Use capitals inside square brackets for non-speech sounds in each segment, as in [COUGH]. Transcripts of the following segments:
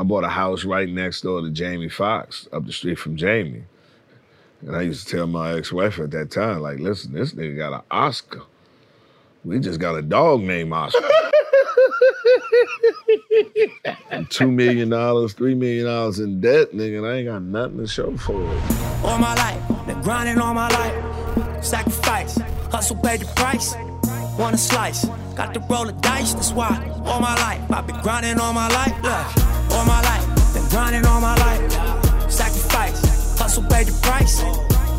I bought a house right next door to Jamie Foxx, up the street from Jamie. And I used to tell my ex-wife at that time, like, listen, this nigga got an Oscar. We just got a dog named Oscar. [LAUGHS] Two million dollars, three million dollars in debt, nigga, and I ain't got nothing to show for it. All my life, been grinding all my life. Sacrifice, hustle paid the price. Want a slice, got to roll the dice, that's why. All my life, I've been grinding all my life. Look, all my life, been grinding all my life. Sacrifice, hustle paid the price.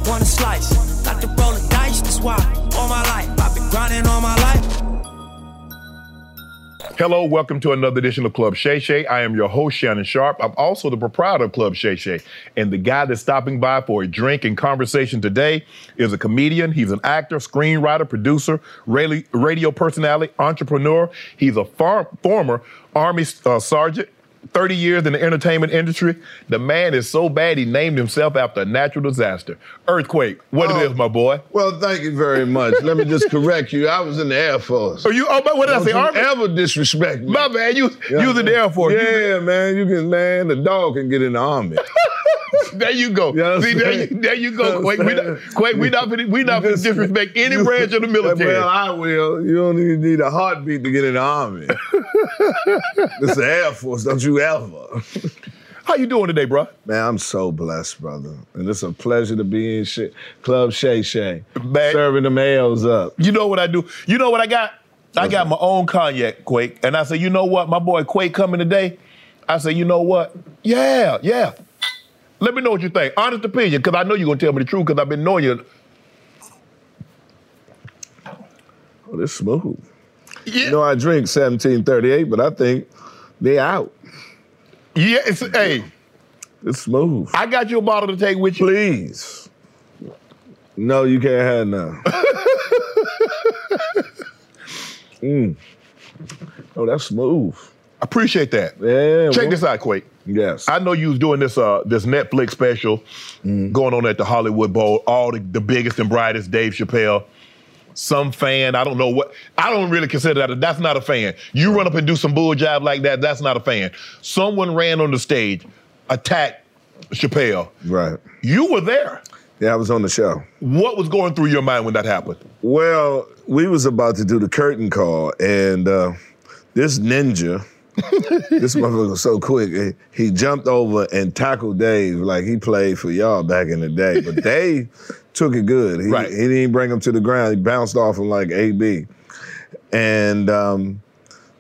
Want a slice, got to roll the dice, that's why. All my life, I've been grinding all my life. Hello, welcome to another edition of Club Shay Shay. I am your host, Shannon Sharpe. I'm also the proprietor of Club Shay Shay. And the guy that's stopping by for a drink and conversation today is a comedian. He's an actor, screenwriter, producer, radio, radio personality, entrepreneur. He's a far, former Army uh, sergeant. 30 years in the entertainment industry. The man is so bad he named himself after a natural disaster. Earthquake. What Oh. it is, my boy. Well, thank you very much. Let me just correct you. I was in the Air Force. Are you oh but what did I Don't say? you Army? ever disrespect me. My man, you you was in the Air Force. You- Yeah, man. You can, man. The dog can get in the army. [LAUGHS] There you go. You See, there you, there you go. You Quake, we not. Quake, we not, we not just- disrespect any branch of the military. Well, I will. You don't even need a heartbeat to get in the army. [LAUGHS] [LAUGHS] this is the Air Force. Don't you ever. How you doing today, bro? Man, I'm so blessed, brother. And it's a pleasure to be in shit. Club Shay Shay. Man. Serving them L's up. You know what I do? You know what I got? I got my own cognac, Quake. And I said, you know what? My boy Quake coming today. I said, you know what? Yeah, yeah. Let me know what you think. Honest opinion, because I know you're going to tell me the truth because I've been knowing you. Oh, this smooth. Yeah, You know, I drink 1738, but I think they out. yeah it's, hey, It's smooth. I got you a bottle to take with you. Please. No, you can't have none. [LAUGHS] mm. Oh, that's smooth. Appreciate that. Yeah. Check well, this out, Quake. Yes. I know you was doing this uh this Netflix special going on at the Hollywood Bowl, all the, the biggest and brightest, Dave Chappelle. Some fan, I don't know what I don't really consider that. That's not a fan. You run up and do some bull job like that, that's not a fan. Someone ran on the stage, attacked Chappelle. right. You were there. Yeah, I was on the show. What was going through your mind when that happened? Well, we was about to do the curtain call, and uh, this ninja, this motherfucker was so quick. He, he jumped over and tackled Dave like he played for y'all back in the day. But [LAUGHS] Dave took it good. He, Right. he didn't bring him to the ground. He bounced off him like AB, and um,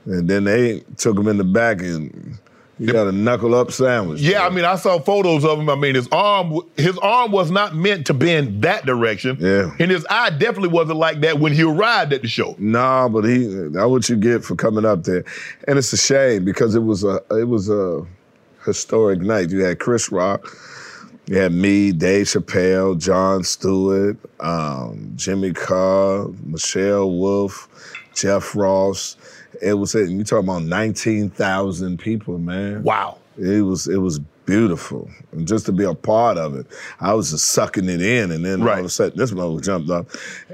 and then they took him in the back and he got a knuckle up sandwich. Yeah, I mean, I saw photos of him. I mean, his arm, his arm was not meant to bend that direction. Yeah. And his eye definitely wasn't like that when he arrived at the show. Nah, but he that's what you get for coming up there. And it's a shame because it was a it was a historic night. You had Chris Rock, you had me, Dave Chappelle, Jon Stewart, um, Jimmy Carr, Michelle Wolf, Jeff Ross. It was it. you talking about nineteen thousand people, man. Wow. It was it was beautiful, and just to be a part of it, I was just sucking it in, and then all of a sudden this mother jumped up,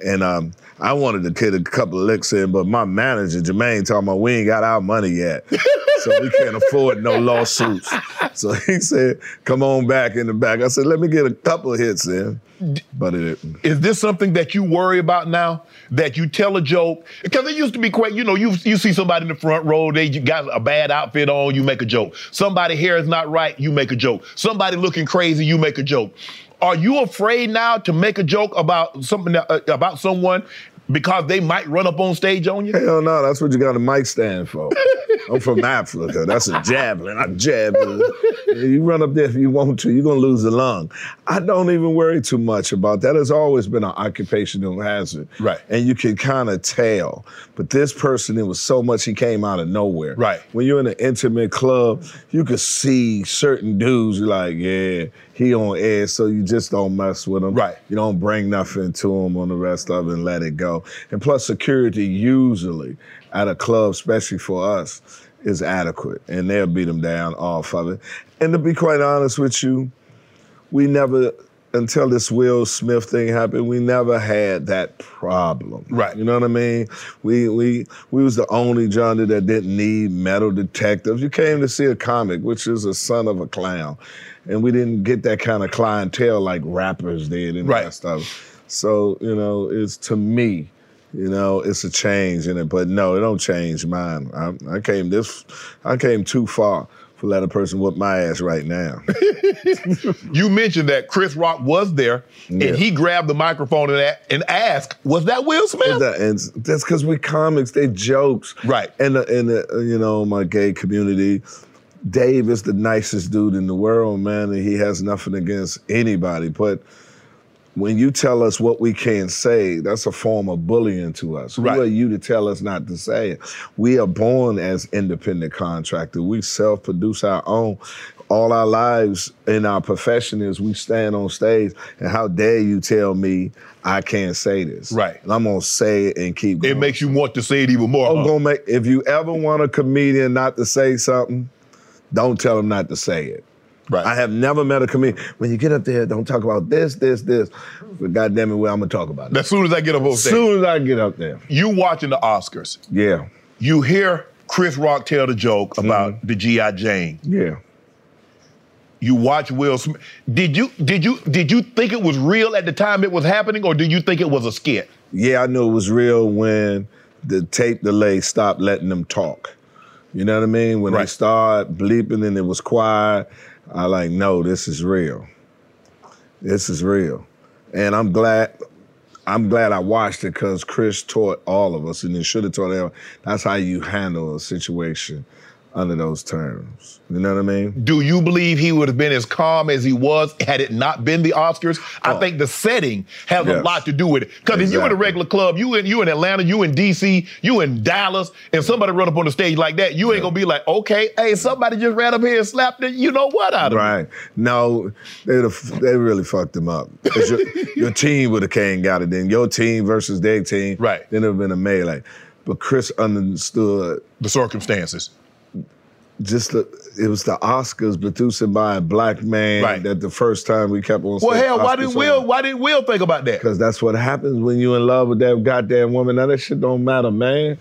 and um, I wanted to get a couple of licks in, but my manager Jermaine told me we ain't got our money yet, so we can't afford no lawsuits. So he said, "Come on back in the back." I said, "Let me get a couple of hits in," but it. Is this something that you worry about now? That you tell a joke because it used to be quite. You know, you you see somebody in the front row, they got a bad outfit on, you make a joke. Somebody hair is not right, you make a joke. Somebody looking crazy, you make a joke. Are you afraid now to make a joke about something uh, about someone because they might run up on stage on you? Hell no, that's what you got a mic stand for. I'm from Africa. That's a javelin. I javelin. You run up there if you want to, you're gonna lose a lung. I don't even worry too much about that. It's always been an occupational hazard. Right. And you can kind of tell. But this person, it was so much he came out of nowhere. Right. When you're in an intimate club, you could see certain dudes, like, yeah, he on air, so you just don't mess with him. Right. You don't bring nothing to him on the rest of it and let it go. And plus, security usually at a club, especially for us, is adequate, and they'll beat them down off of it. And to be quite honest with you, we never, until this Will Smith thing happened, we never had that problem. Right. You know what I mean? We we we was the only genre that didn't need metal detectives. You came to see a comic, which is a son of a clown, and we didn't get that kind of clientele like rappers did and Right. that stuff. So you know, it's to me. You know, it's a change in it, but no, it don't change mine. I, I came this, I came too far for let a person whoop my ass right now. [LAUGHS] You mentioned that Chris Rock was there Yeah. and he grabbed the microphone and, a- and asked, "Was that Will Smith?" And that- and that's because we comics, they jokes. Right. And the, and the, uh, you know, my gay community, Dave is the nicest dude in the world, man, and he has nothing against anybody. But when you tell us what we can't say, that's a form of bullying to us. Right. Who are you to tell us not to say it? We are born as independent contractors. We self-produce our own. All our lives in our profession is we stand on stage, and how dare you tell me I can't say this? Right. And I'm gonna say it and keep going. it makes you want to say it even more. I'm huh? gonna make. If you ever want a comedian not to say something, don't tell him not to say it. Right. I have never met a comedian. When you get up there, don't talk about this, this, this. But goddamn it, well, I'm gonna talk about it. as soon as I get up on As soon as I get up there, you watching the Oscars, yeah, you hear Chris Rock tell the joke about Mm-hmm. the GI Jane. yeah. You watch Will Smith. Did you did you did you think it was real at the time it was happening, or did you think it was a skit? Yeah, I knew it was real when the tape delay stopped letting them talk. You know what I mean? When they Right. started bleeping and it was quiet, I like, no, this is real. This is real. And I'm glad I'm glad I watched it because Chris taught all of us, and he should have taught everyone. That's how you handle a situation under those terms. You know what I mean? Do you believe he would have been as calm as he was had it not been the Oscars? I Oh. think the setting has a lot to do with it. Because if you in a regular club, you in you in Atlanta, you in DC, you in Dallas, and somebody run up on the stage like that, you ain't gonna be like, okay, hey, somebody just ran up here and slapped it. You know what out of. Right. No, they they really fucked him up. Your, [LAUGHS] your team would have came got it. Then your team versus their team. Right. Then it would have been a melee. But Chris understood The circumstances. Just the, it was the Oscars produced by a black man Right. that the first time we kept on Well, saying hell, why did so Will? Why did Will think about that? Because that's what happens when you're in love with that goddamn woman. Now that shit don't matter, man.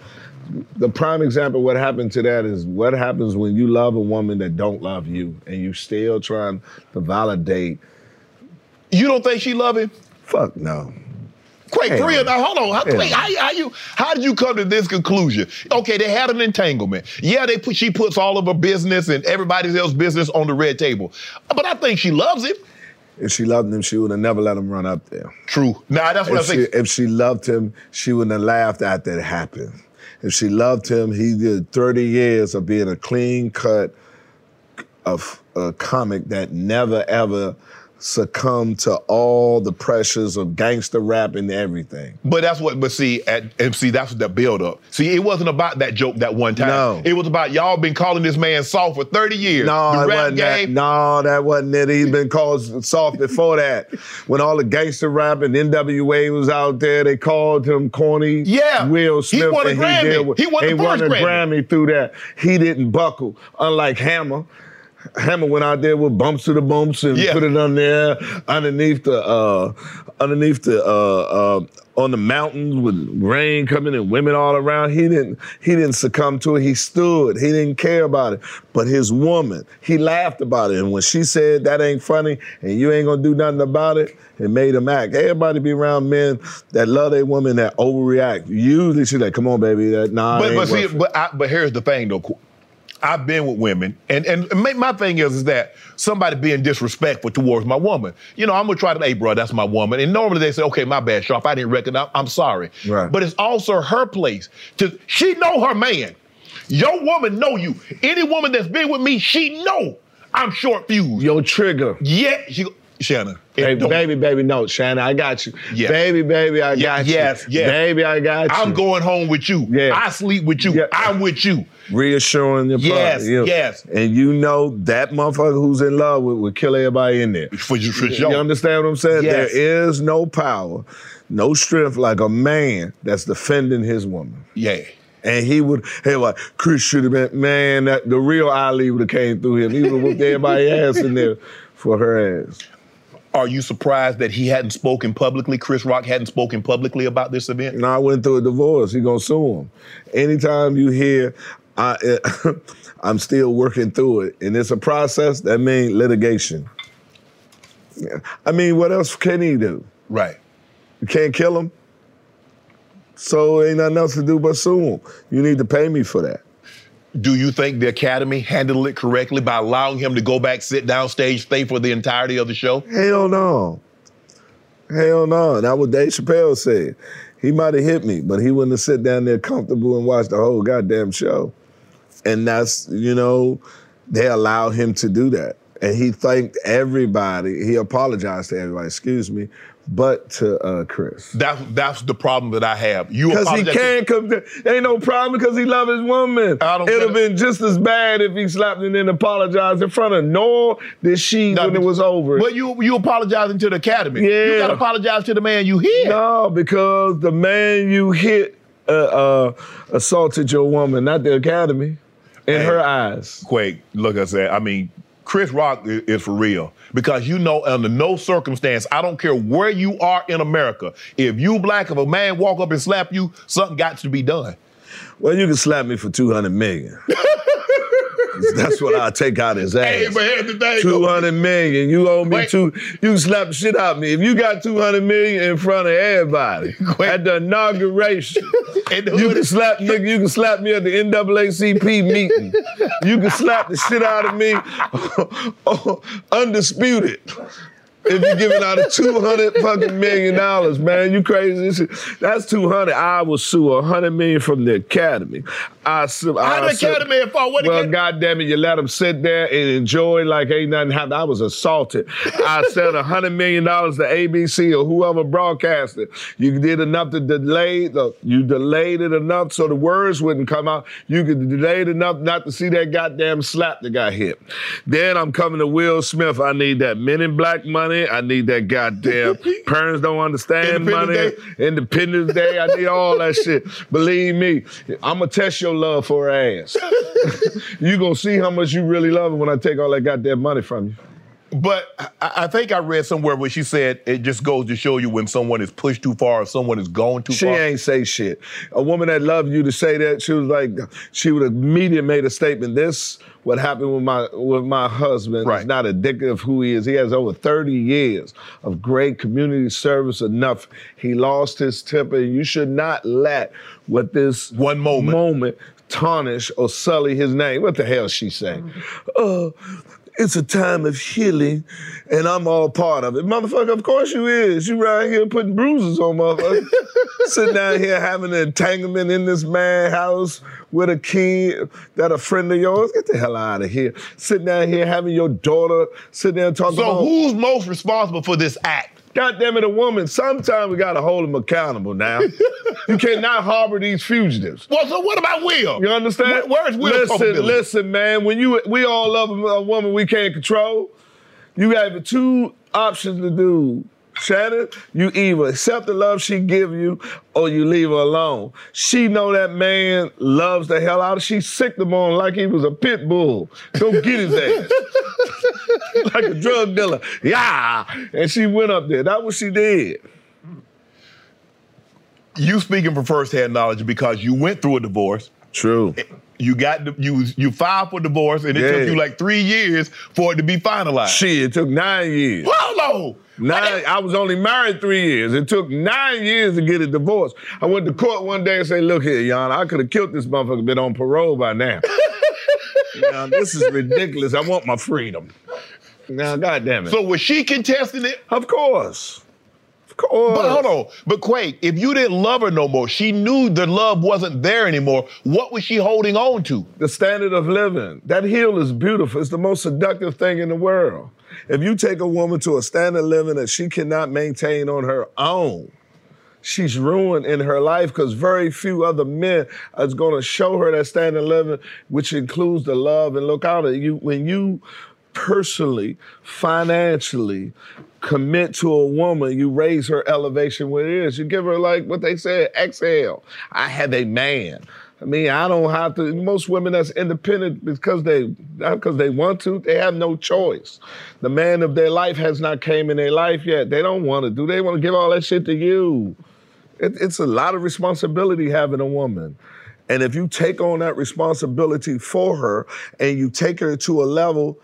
The prime example of what happened to that is what happens when you love a woman that don't love you and you still trying to validate. You don't think she love him? Fuck no. For real, now hold on. How. Quake, how, how you how did you come to this conclusion? Okay, they had an entanglement. Yeah, they put she puts all of her business and everybody else's business on the red table. But I think she loves him. If she loved him, she would have never let him run up there. True. Nah, that's what If I she, think. if she loved him, she wouldn't have laughed after it happened. If she loved him, he did 30 years of being a clean cut of a comic that never ever succumbed to all the pressures of gangster rap and everything. But that's what. But see, at, and see, that's the build up. See, it wasn't about that joke that one time. No. It was about y'all been calling this man soft for thirty years. No, the it rap wasn't that. No, that wasn't it. He's been called soft before that. When all the gangster rap and NWA was out there, they called him corny. Yeah. Will He Smith. won a Grammy. did He won the he won first a Grammy. Grammy through that. He didn't buckle, unlike Hammer. Hammer went out there with bumps to the bumps and Yeah. put it on there underneath the uh underneath the uh uh on the mountains with rain coming and women all around. He didn't he didn't succumb to it. He stood. He didn't care about it. But his woman, he laughed about it. And when she said that ain't funny and you ain't gonna do nothing about it, it made him act. Everybody be around men that love their woman that overreact. Usually she's like, come on, baby. That nah. But but see, but I, but here's the thing though. I've been with women, and and my my thing is is that somebody being disrespectful towards my woman. You know, I'm gonna try to, hey, bro, that's my woman. And normally they say, okay, my bad, sharp. I didn't recognize. I'm sorry. Right. But it's also her place to. She know her man. Your woman know you. Any woman that's been with me, she know I'm short fused. Your trigger. Yeah, she. It don't- baby, baby, no, Shannon, I got you. Yes. Baby, baby, I got you. yes, yes. Baby, I got you. I'm going home with you. Yeah. I sleep with you. Yeah. I'm with you. Reassuring your Yes, partner. know. yes. And you know that motherfucker who's in love with would kill everybody in there. For, for sure. You understand what I'm saying? Yes. There is no power, no strength like a man that's defending his woman. Yeah. And he would, hey, like, Chris should have been, man, that, the real Ali would have came through him. He would have whooped everybody's ass in there for her ass. Are you surprised that he hadn't spoken publicly? Chris Rock hadn't spoken publicly about this event? No, I went through a divorce. He gonna sue him. Anytime you hear, I, [LAUGHS] I'm still working through it, and it's a process. That means litigation. Yeah. I mean, what else can he do? Right. You can't kill him. So ain't nothing else to do but sue him. You need to pay me for that. Do you think the Academy handled it correctly by allowing him to go back, sit down, stage, stay for the entirety of the show? Hell no. Hell no. That what Dave Chappelle said. He might have hit me, but he wouldn't have sit down there comfortable and watch the whole goddamn show. And that's, you know, they allowed him to do that. And he thanked everybody. He apologized to everybody, excuse me, but to uh, Chris. That's that's the problem that I have. You Because he can't come to, ain't no problem because he love his woman. I don't It'd have been just as bad if he slapped and then apologized in front of nor did she No, when it was over. But you you apologizing to the Academy. Yeah. You gotta apologize to the man you hit. No, because the man you hit uh, uh, assaulted your woman, not the academy, in her eyes. Quake, look, I said, I mean, Chris Rock i- is for real because you know, under no circumstance, I don't care where you are in America, if you black, if a man walk up and slap you, something got to be done. Well, you can slap me for two hundred million. [LAUGHS] [LAUGHS] That's what I take out his ass. Hey, but here's the thing. Two though. hundred million. You owe me Wait. two. You can slap the shit out of me if you got two hundred million in front of everybody [LAUGHS] Wait. at the inauguration. [LAUGHS] The You can slap, nigga. You can slap me at the NAACP meeting. You can slap the shit out of me, undisputed. If you're giving out a two hundred fucking million dollars, man, you crazy. That's two hundred. I will sue a hundred million from the academy. I sue. How I the sue- Academy at fault? What well, Acad- goddamn it, you let them sit there and enjoy like ain't nothing happened. I was assaulted. I sent a hundred million dollars to ABC or whoever broadcasted. You did enough to delay the. You delayed it enough so the words wouldn't come out. You could delay it enough not to see that goddamn slap that got hit. Then I'm coming to Will Smith. I need that Men in Black money. I need that goddamn [LAUGHS] parents don't understand money. Independence Independence Day. I need all that [LAUGHS] shit. Believe me, I'm gonna test your love for her ass. [LAUGHS] you gonna see how much you really love her when I take all that goddamn money from you. But I, I think I read somewhere where she said it just goes to show you when someone is pushed too far or someone is gone too She far. ain't say shit. A woman that loved you to say that, she was like, she would have immediately made a statement. This, what happened with my with my husband, Right. is not indicative of who he is. He has over 30 years of great community service enough. He lost his temper. You should not let what this One moment. moment tarnish or sully his name. What the hell she saying? Uh, it's a time of healing, and I'm all part of it. Motherfucker, of course you is. You right here putting bruises on motherfucker. [LAUGHS] Sitting down here having an entanglement in this man house with a kid that a friend of yours. Get the hell out of here. Sitting down here having your daughter sit there and talk so about who's most responsible for this act? God damn it, a woman. Sometimes we gotta hold them accountable now. [LAUGHS] you cannot harbor these fugitives. Well, so what about Will? You understand? Where- where's Will's Listen, listen, man. When you we all love a, a woman we can't control, you have two options to do. Shannon, you either accept the love she give you or you leave her alone. She know that man loves the hell out of she sicked him on like he was a pit bull. Go get his ass. [LAUGHS] like a drug dealer. Yeah. And she went up there. That's what she did. You speaking from firsthand knowledge because you went through a divorce. True. You got you you filed for divorce, and it Yeah. took you like three years for it to be finalized. Shit, it took nine years. Hold on. Nine, I was only married three years. It took nine years to get a divorce. I went to court one day and said, look here, Yana, I could have killed this motherfucker, been on parole by now. [LAUGHS] now, this is ridiculous. I want my freedom. Now, goddamn it. So was she contesting it? of course. Course. But hold on. But Quake, if you didn't love her no more, she knew the love wasn't there anymore. What was she holding on to? the standard of living. That heel is beautiful. It's the most seductive thing in the world. If you take a woman to a standard of living that she cannot maintain on her own, she's ruined in her life because very few other men is going to show her that standard of living, which includes the love and look out at you. When you personally, financially commit to a woman, you raise her elevation where it is. You give her like what they said, exhale. I have a man. I mean, I don't have to. Most women that's independent because they because they want to. They have no choice. The man of their life has not came in their life yet. They don't want to do. They want to give all that shit to you. It, it's a lot of responsibility having a woman. And if you take on that responsibility for her and you take her to a level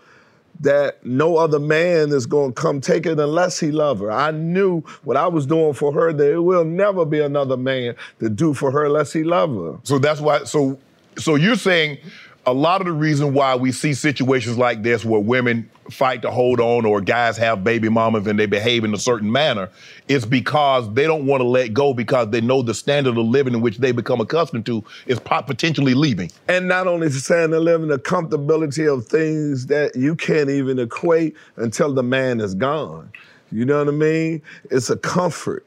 that no other man is going to come take it unless he love her. I knew what I was doing for her that it will never be another man to do for her unless he love her. So that's why. So, so you're saying a lot of the reason why we see situations like this where women fight to hold on or guys have baby mamas and they behave in a certain manner is because they don't want to let go because they know the standard of living in which they become accustomed to is potentially leaving. And not only the standard of living, the comfortability of things that you can't even equate until the man is gone. You know what I mean? It's a comfort.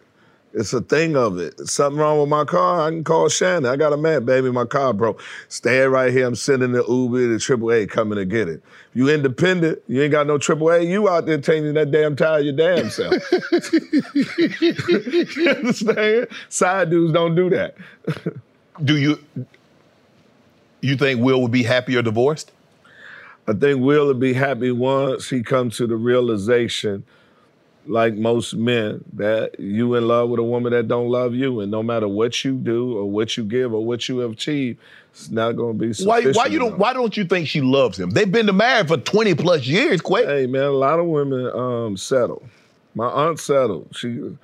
It's a thing of it. Something wrong with my car, I can call Shannon. I got a man, baby, my car broke. Stay right here. I'm sending the Uber, the AAA coming to get it. You independent, you ain't got no AAA, you out there changing that damn tire your damn self. [LAUGHS] you understand? Side dudes don't do that. Do you you think Will would be happier divorced? I think Will would be happy once he comes to the realization, like most men, that you in love with a woman that don't love you, and no matter what you do or what you give or what you have achieved, it's not going to be Why why you don't enough. why don't you think she loves him? They've been married for 20 plus years, Quake. Hey man, a lot of women um, settle. My aunt settled. She,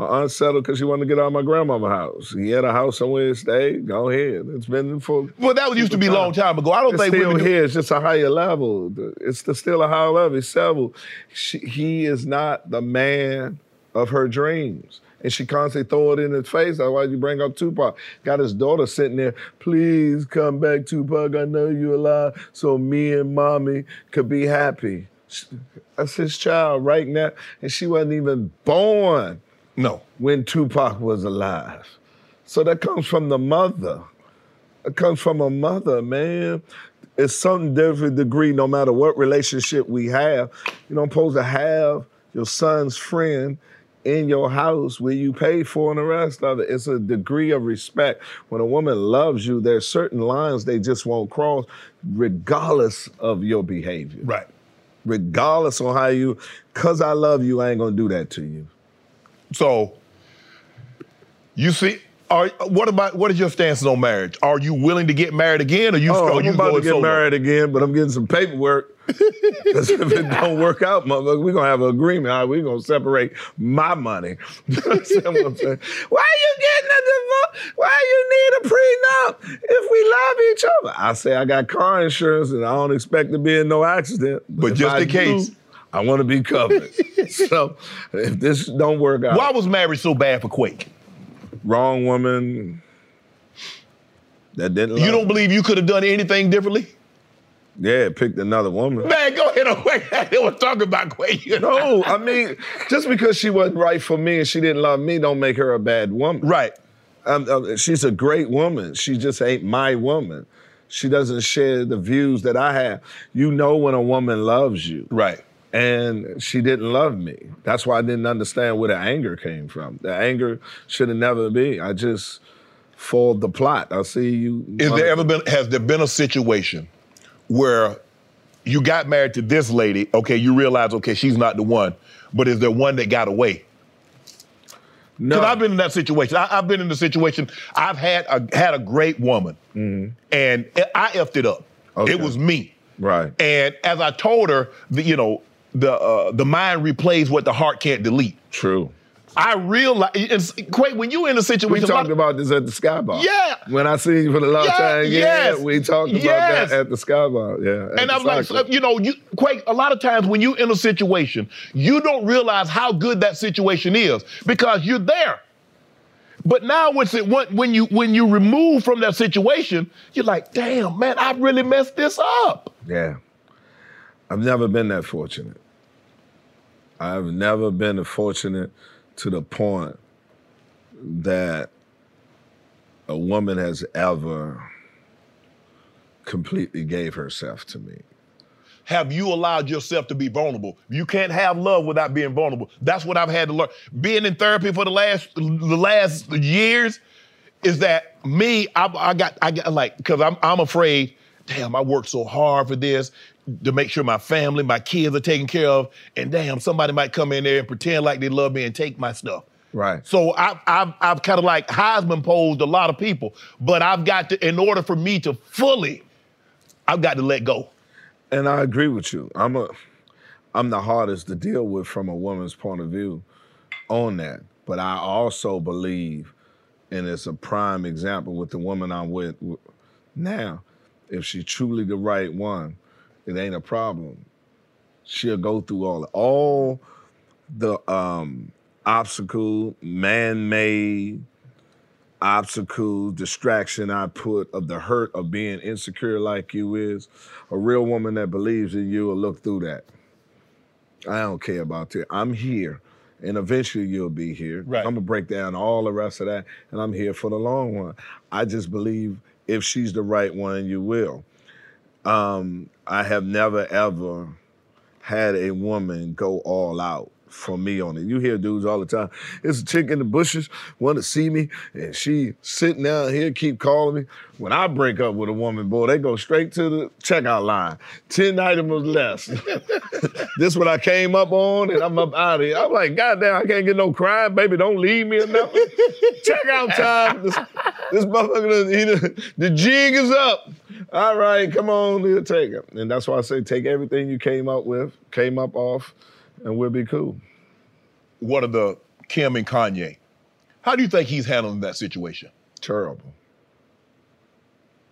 my aunt settled because she wanted to get out of my grandmama's house. He had a house somewhere to stay. Go ahead. It's been for Well, that was used to be a long time ago. I don't It's think still women here. It's just a higher level. It's the, still a higher level. It's several. She, he is not the man of her dreams. And she constantly throw it in his face. Why you bring up Tupac. Got his daughter sitting there. Please come back, Tupac. I know you're alive. So me and mommy could be happy. That's his child right now. And she wasn't even born No. when Tupac was alive. So that comes from the mother. It comes from a mother, man. It's some different degree, no matter what relationship we have. You don't supposed to have your son's friend in your house where you pay for and the rest of it. It's a degree of respect. When a woman loves you, there's certain lines they just won't cross, regardless of your behavior. Right. Regardless on how you, cause I love you, I ain't gonna do that to you. So you see are what about what is your stance on marriage? Are you willing to get married again or you Oh, are I'm you about to get solo? married again, but I'm getting some paperwork. [LAUGHS] 'Cause if it don't work out, motherfucker, we're gonna have an agreement. All right, we're gonna separate my money. [LAUGHS] You understand what I'm saying? Why you getting a divorce? Why you need a prenup if we love each other? I say I got car insurance and I don't expect to be in no accident. But if just I in case. do, I want to be covered. [LAUGHS] so if this don't work out, Why was marriage so bad for Quake? wrong woman that didn't love You don't me. believe you could have done anything differently? Yeah, picked another woman. Man, go ahead and Quake. [LAUGHS] They were talking about Quake. You No, I mean, just because she wasn't right for me and she didn't love me, don't make her a bad woman. Right. Um, uh, she's a great woman. She just ain't my woman. She doesn't share the views that I have. You know when a woman loves you. Right. And she didn't love me. That's why I didn't understand where the anger came from. The anger should have never been. I just foiled the plot. I see you. Is there ever been has there been a situation where you got married to this lady, okay, you realize okay, she's not the one, but is there one that got away? No. Because I've been in that situation. I, have been in the situation. I've had a had a great woman, and I effed it up. Mm-hmm. Okay. It was me. Right. And as I told her, the, you know, the uh, the mind replays what the heart can't delete. True. I realize, it's, Quay, when you in a situation. We situation, talked like- about this at the Sky Bar. Yeah. When I seen you for the last Yeah, time, yeah, yes. we talked about Yes. that at the Sky Bar. Yeah. And I'm like, cycle. you know, you Quake, a lot of times when you in a situation, you don't realize how good that situation is because you're there. But now when, it, when when you when you remove from that situation, you're like, damn, man, I really messed this up. Yeah. I've never been that fortunate. I've never been fortunate to the point that a woman has ever completely gave herself to me. Have you allowed yourself to be vulnerable? You can't have love without being vulnerable. That's what I've had to learn. Being in therapy for the last the last years is that me. I, I got I got like because I'm I'm afraid. Damn, I worked so hard for this to make sure my family, my kids are taken care of, and damn, somebody might come in there and pretend like they love me and take my stuff. Right. So I've, I've, I've kind of like Heisman posed a lot of people, but I've got to, in order for me to fully, I've got to let go. And I agree with you. I'm a I'm the hardest to deal with from a woman's point of view on that. But I also believe, and it's a prime example with the woman I'm with now, if she's truly the right one, it ain't a problem. She'll go through all all the um obstacle, man-made obstacle, distraction I put of the hurt of being insecure like you is, a real woman that believes in you will look through that. I don't care about that. I'm here, and eventually you'll be here. Right. I'm gonna break down all the rest of that, and I'm here for the long run. I just believe if she's the right one, you will. Um, I have never ever had a woman go all out for me on it. You hear dudes all the time. It's a chick in the bushes want to see me, and she sitting down here keep calling me. When I break up with a woman, boy, they go straight to the checkout line. Ten items less. [LAUGHS] this what I came up on, and I'm up out of here. I'm like, God damn, I can't get no crime, baby. Don't leave me or nothing. [LAUGHS] checkout time. This, motherfucker, he done- the jig is up. All right, come on, we'll take it. And that's why I say take everything you came up with, came up off, and we'll be cool. What are the Kim and Kanye? How do you think he's handling that situation? Terrible.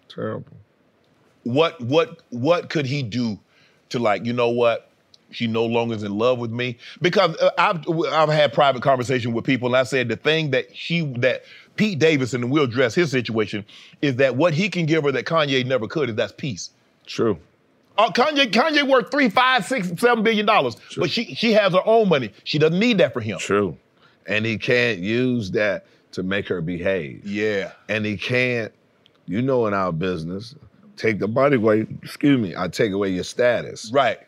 Terrible. What what what could he do to like, you know what? She no longer is in love with me because uh, I've I've had private conversation with people, and I said the thing that she that Pete Davidson and we'll address his situation is that what he can give her that Kanye never could is that's peace. True. Uh, Kanye Kanye worth three, five, six, seven billion dollars, but she she has her own money. She doesn't need that for him. True. And he can't use that to make her behave. Yeah. And he can't, you know, in our business, take the body away. excuse me, I take away your status. Right.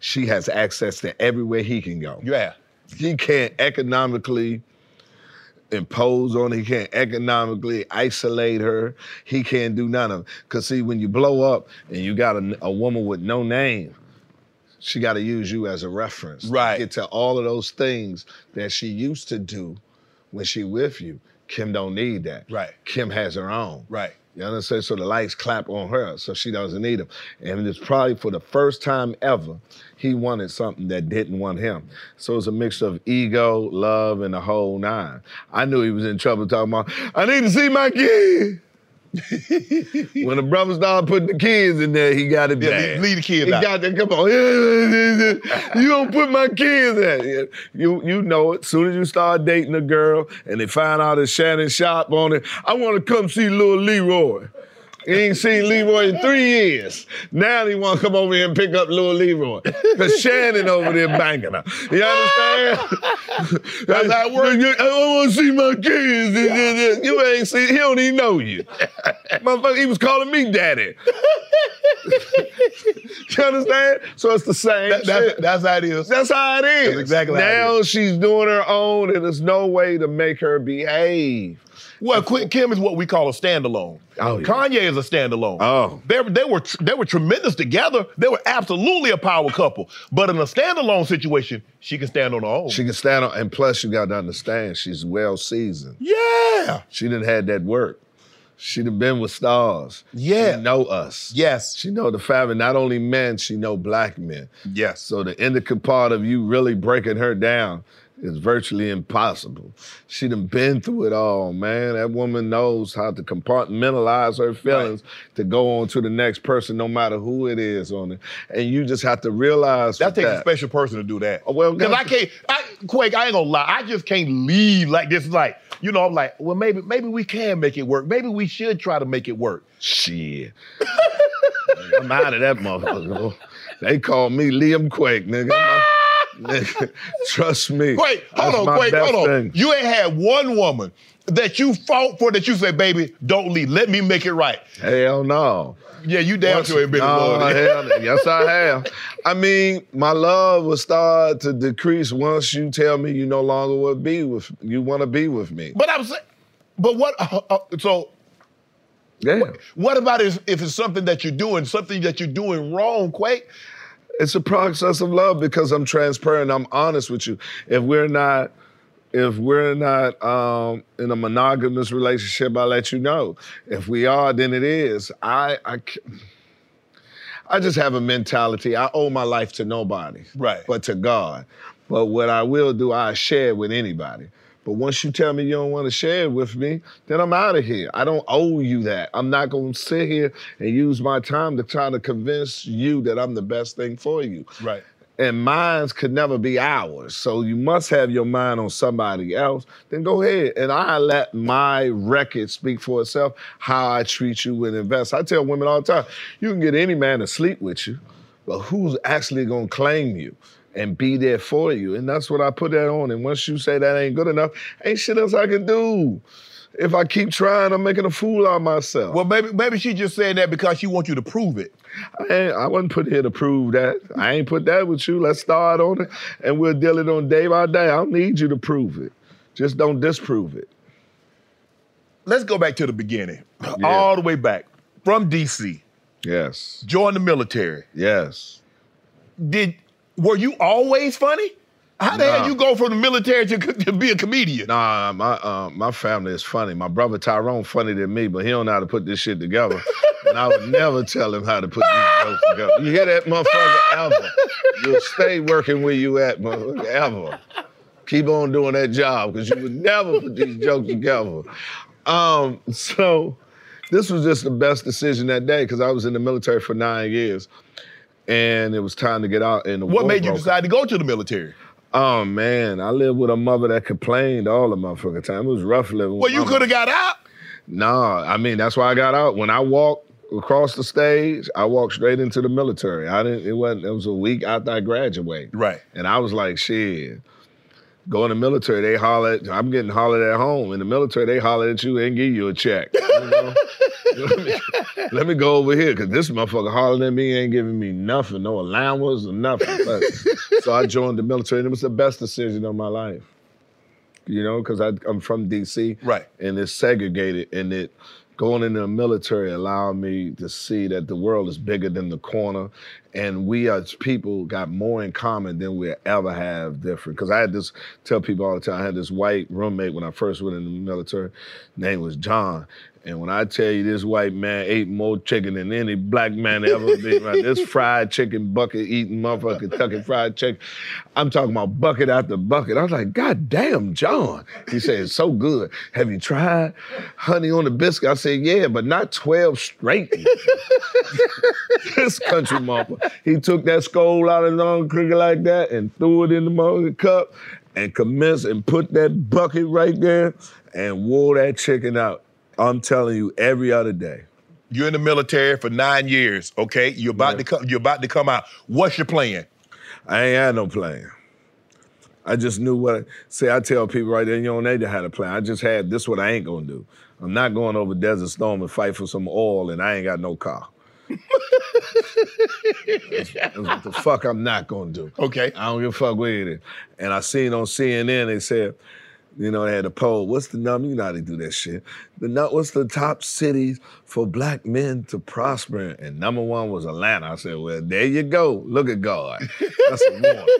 She has access to everywhere he can go. Yeah. he can't economically impose on her. He can't economically isolate her. He can't do none of it. Cause see, when you blow up and you got a, a woman with no name, she got to use you as a reference. Right. Get to all of those things that she used to do when she with you. Kim don't need that. Right. Kim has her own. Right. You understand? So the lights clap on her, so she doesn't need him. And it's probably for the first time ever, he wanted something that didn't want him. So it's a mix of ego, love, and the whole nine. I knew he was in trouble talking about, I need to see my kid. [LAUGHS] when the brother started putting the kids in there, he got it Yeah, bad. leave- the kids he out. got that, come on. [LAUGHS] you don't put my kids in. You, you know it. Soon as you start dating a girl and they find out it's Shannon Sharpe on it, I want to come see little Leroy. He ain't seen Leroy in three years. Now he want to come over here and pick up little Leroy. Because Shannon over there banging her. You understand? [LAUGHS] That's how it works. I want to see my kids. You ain't seen, he don't even know you. Motherfucker, he was calling me daddy. You understand? So it's the same That- shit. that's, that's how it is. That's how it is. That's exactly how it now she's doing her own, and there's no way to make her behave. Well, Kim is what we call a standalone. Oh, yeah. Kanye is a standalone. Oh. they, they were tr- they were tremendous together. They were absolutely a power couple. But in a standalone situation, she can stand on her own. She can stand on, and plus you got to understand, she's well seasoned. yeah. She didn't had that work. She'd have been with stars. Yeah. She know us. Yes. She know the family, not only men, she know black men. Yes. So the intricate part of you really breaking her down is virtually impossible. She done been through it all, man. That woman knows how to compartmentalize her feelings to go on to the next person, no matter who it is on it. And you just have to realize That takes a special person to do that. Oh, well, because I can't. I, Quake, I ain't gonna lie. I just can't leave like this. Like you know, I'm like, well, maybe maybe we can make it work. Maybe we should try to make it work. Shit. [LAUGHS] I'm out of that motherfucker. They call me Liam Quake, nigga. [LAUGHS] Nigga, [LAUGHS] Trust me. Wait, hold on, wait, hold on. thing. You ain't had one woman that you fought for that you say, baby, don't leave. Let me make it right. Hell no. Yeah, you damn sure ain't been in no, hell. [LAUGHS] Yes, I have. I mean, my love will start to decrease once you tell me you no longer will be with you want to be with me. But I'm saying, but what? Uh, uh, so Yeah. what about if, if it's something that you're doing, something that you're doing wrong, Quake? It's a process of love because I'm transparent. I'm honest with you. If we're not, if we're not um, in a monogamous relationship, I let you know. If we are, then it is. I, I just have a mentality. I owe my life to nobody, Right. but to God. But what I will do, I share with anybody. But once you tell me you don't want to share it with me, then I'm out of here. I don't owe you that. I'm not going to sit here and use my time to try to convince you that I'm the best thing for you. Right. And minds could never be ours. So you must have your mind on somebody else. Then go ahead. And I let my record speak for itself, how I treat you and invest. I tell women all the time, you can get any man to sleep with you, but who's actually gonna claim you? And be there for you. And that's what I put that on. And once you say that ain't good enough, ain't shit else I can do. If I keep trying, I'm making a fool out of myself. Well, maybe maybe she just saying that because she wants you to prove it. I, ain't, I wasn't put here to prove that. I ain't put that with you. Let's start on it, and we'll deal it on day by day. I don't need you to prove it. Just don't disprove it. Let's go back to the beginning, [LAUGHS] all the way back from DC. Yes. Join the military. Yes. Did were you always funny? How the Nah. hell you go from the military to, to be a comedian? Nah, my uh, my family is funny. My brother Tyrone funny than me, but he don't know how to put this shit together. [LAUGHS] and I would never tell him how to put these jokes together. You hear that, motherfucker? Ever? You'll stay working where you at, motherfucker. Ever. Keep on doing that job because you would never put these jokes together. Um, so this was just the best decision that day because I was in the military for nine years, and it was time to get out. And the What made you broke decide to go to the military? Oh man, I lived with a mother that complained all the motherfucking time. It was rough living. Well, you could have got out. Nah, I mean that's why I got out. When I walked across the stage, I walked straight into the military. I didn't. It wasn't. It was a week after I graduated. Right. And I was like, shit. Go in the military, they holler at, I'm getting hollered at home. In the military, they holler at you and give you a check. You know? [LAUGHS] let, me, let me go over here, because this motherfucker hollering at me ain't giving me nothing, no allowance or nothing. But- so I joined the military, and it was the best decision of my life. You know, because I'm from DC. Right. And it's segregated, and it going into the military allowed me to see that the world is bigger than the corner, and we as people got more in common than we ever have different. Because I had this tell people all the time. I had this white roommate when I first went in the military. Name was John. And when I tell you this white man ate more chicken than any black man ever [LAUGHS] been, right? This fried chicken bucket eating motherfucker Kentucky fried chicken. I'm talking about bucket after bucket. I was like, God damn, John. He said, it's so good. Have you tried honey on the biscuit? I said, yeah, but not 12 straight. [LAUGHS] this country motherfucker. He took that skull out of the long cricket like that and threw it in the motherfucking cup and commenced and put that bucket right there and wore that chicken out. I'm telling you, every other day. You're in the military for nine years. Okay, you're about to come. You're about to come out. What's your plan? I ain't had no plan. I just knew what. See, I tell people right there, you don't need to have a plan. I just had this. What I ain't gonna do. I'm not going over Desert Storm and fight for some oil, and I ain't got no car. that's, that's what the fuck I'm not gonna do. [LAUGHS] Okay. I don't give a fuck with it. And I seen on CNN they said, you know, they had a poll. What's the number? You know how they do that shit. The what's the top cities for black men to prosper? in? And number one was Atlanta. I said, well, there you go. Look at God. That's a one. [LAUGHS]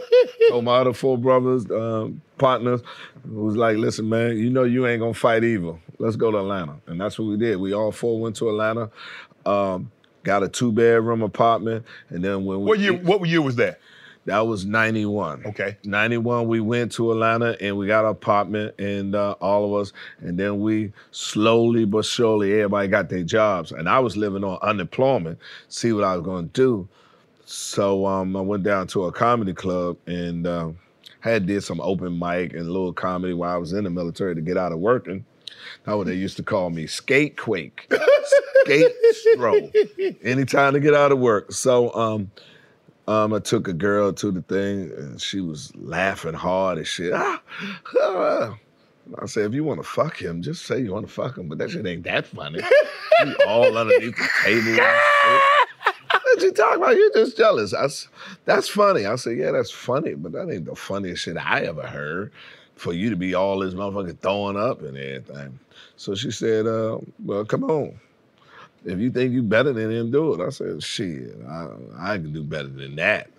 So my other four brothers, um, partners, was like, listen, man, you know you ain't gonna fight evil. Let's go to Atlanta. And that's what we did. We all four went to Atlanta. Um, got a two bedroom apartment, and then when we What year? What year was that? That was 91. Okay. 91, we went to Atlanta and we got an apartment and uh, all of us. And then we slowly but surely, everybody got their jobs. And I was living on unemployment, see what I was going to do. So um, I went down to a comedy club and uh, had did some open mic and a little comedy while I was in the military to get out of working. That's what they used to call me, skate quake, [LAUGHS] skate stroll. Anytime to get out of work. So um, um, I took a girl to the thing, and she was laughing hard and shit. Ah, ah. I said, if you want to fuck him, just say you want to fuck him, but that shit ain't that funny. you all underneath the table. What you talking about? You're just jealous. I that's funny. I said, yeah, that's funny, but that ain't the funniest shit I ever heard. For you to be all this motherfucker throwing up and everything. So she said, uh, well, come on. If you think you better than him, do it. I said, shit, I, I can do better than that.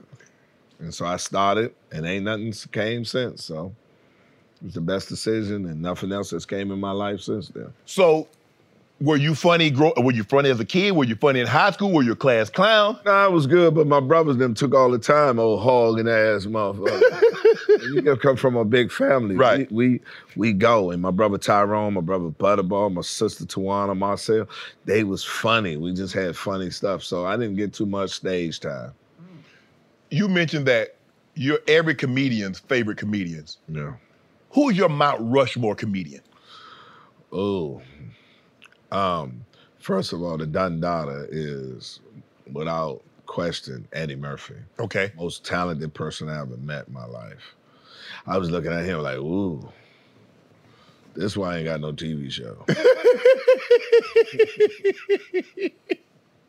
And so I started, and ain't nothing came since. So it was the best decision, and nothing else has came in my life since then. So, were you funny? Grow, were you funny as a kid? Were you funny in high school? Were you a class clown? Nah, it was good, but my brothers them took all the time, old hogging ass motherfucker. [LAUGHS] You come from a big family. Right. We, we we go. And my brother Tyrone, my brother Butterball, my sister Tawana, Marcel, they was funny. We just had funny stuff. So I didn't get too much stage time. You mentioned that you're every comedian's favorite comedians. Yeah. Who's your Mount Rushmore comedian? Oh. Um, first of all, the Dundada is without question Eddie Murphy. Okay. Most talented person I ever met in my life. I was looking at him like, ooh, this why I ain't got no TV show. [LAUGHS]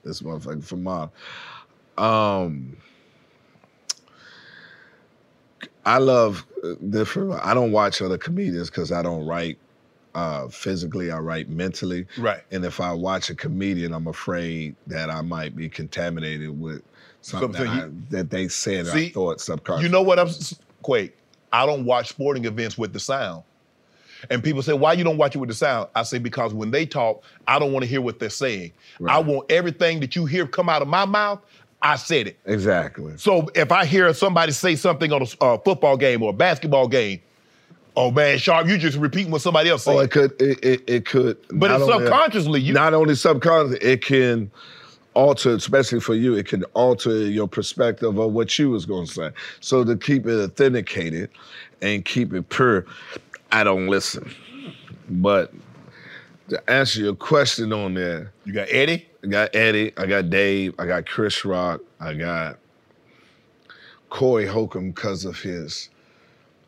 this motherfucker from my um I love uh, different I don't watch other comedians because I don't write uh, physically, I write mentally. Right. And if I watch a comedian, I'm afraid that I might be contaminated with something So- so that, you- I, that they said See, I thought subconsciously. You know what I'm Quake? I don't watch sporting events with the sound. And people say, why you don't watch it with the sound? I say, because when they talk, I don't want to hear what they're saying. I want everything that you hear come out of my mouth, I said it. Exactly. So if I hear somebody say something on a, uh, football game or a basketball game, oh man, Sharpe, you just repeating what somebody else oh, said. Oh, it could. It, it, it could. but it's only- subconsciously, you not only subconsciously, it can alter, especially for you, it can alter your perspective of what you was going to say. So to keep it authenticated and keep it pure, I don't listen. But to answer your question on there, you got Eddie. I got Eddie, I got Dave, I got Chris Rock, I got Corey Holcomb because of his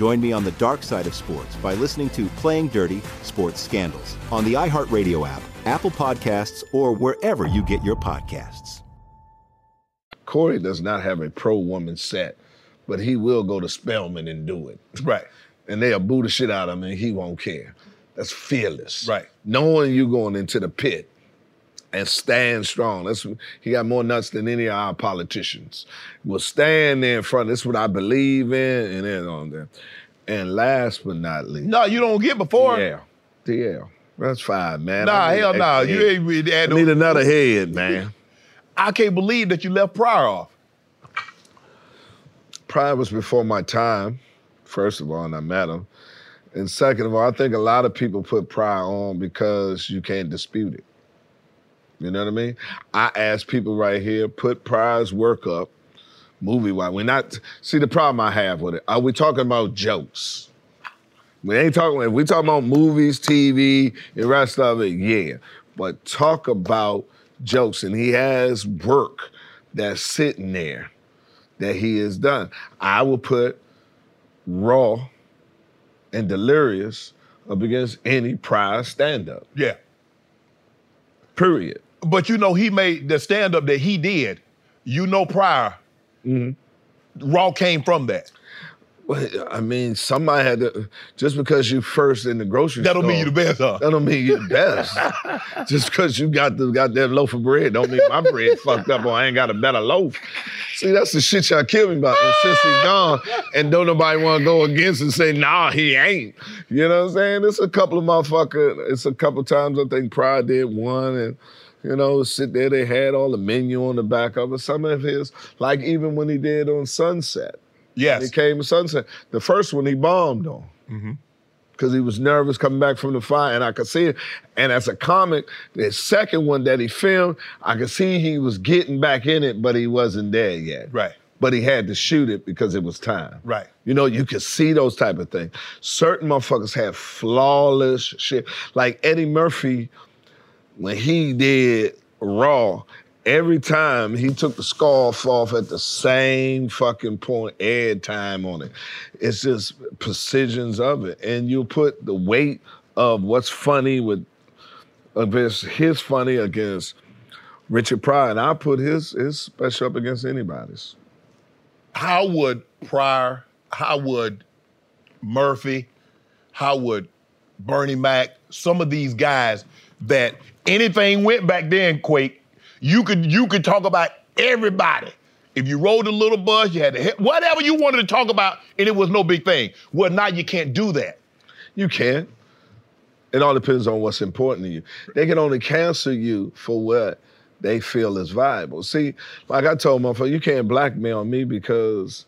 Join me on the dark side of sports by listening to Playing Dirty Sports Scandals on the iHeartRadio app, Apple Podcasts, or wherever you get your podcasts. Corey does not have a pro woman set, but he will go to Spelman and do it. Right. And they'll boo the shit out of him and he won't care. That's fearless. Right. Knowing you going into the pit and stand strong. That's he got more nuts than any of our politicians. Will stand there in front. That's what I believe in, and then on there. And last but not least, No, you don't get before. yeah, DL. That's fine, man. Nah, hell no. extra You ain't really had I need another head, man. I can't believe that you left Pryor off. Pryor was before my time, first of all, and I met him. And second of all, I think a lot of people put Pryor on because you can't dispute it. You know what I mean? I ask people right here, put Pryor's work up, movie wise. We're not see the problem I have with it. Are we talking about jokes? We ain't talking. If we talking about movies, TV, the rest of it, yeah. But talk about jokes, and he has work that's sitting there that he has done. I will put Raw and Delirious up against any Pryor stand-up. Yeah. Period. But you know, he made the stand up that he did, you know, Pryor, Mm-hmm. Raw came from that. Well, I mean, somebody had to. Just because you first in the grocery That don't store, mean you the best, huh? That don't mean you the best. just because you got the goddamn loaf of bread, don't mean my bread [LAUGHS] fucked up or I ain't got a better loaf. See, that's the shit y'all kill me about. And since he gone, and don't nobody want to go against and say, nah, he ain't. You know what I'm saying? It's a couple of motherfucker. It's a couple times I think Pryor did one and. You know, sit there, they had all the menu on the back of it. Some of his, like even when he did on Sunset. Yes. He came to Sunset. The first one he bombed on. Mm-hmm. Because he was nervous coming back from the fire, and I could see it. And as a comic, the second one that he filmed, I could see he was getting back in it, but he wasn't there yet. Right. But he had to shoot it because it was time. Right. You know, you could see those type of things. Certain motherfuckers have flawless shit. Like Eddie Murphy, when he did Raw, every time he took the scarf off at the same fucking point, air time on it. It's just precisions of it. And you put the weight of what's funny with against his funny against Richard Pryor, and I put his his special up against anybody's. How would Pryor, how would Murphy, how would Bernie Mac, some of these guys that anything went back then, Quake, you could you could talk about everybody. If you rode a little bus, you had to hit whatever you wanted to talk about, and it was no big thing. Well, now you can't do that. You can. It all depends on what's important to you. They can only cancel you for what they feel is viable. See, like I told motherfucker, you can't blackmail me because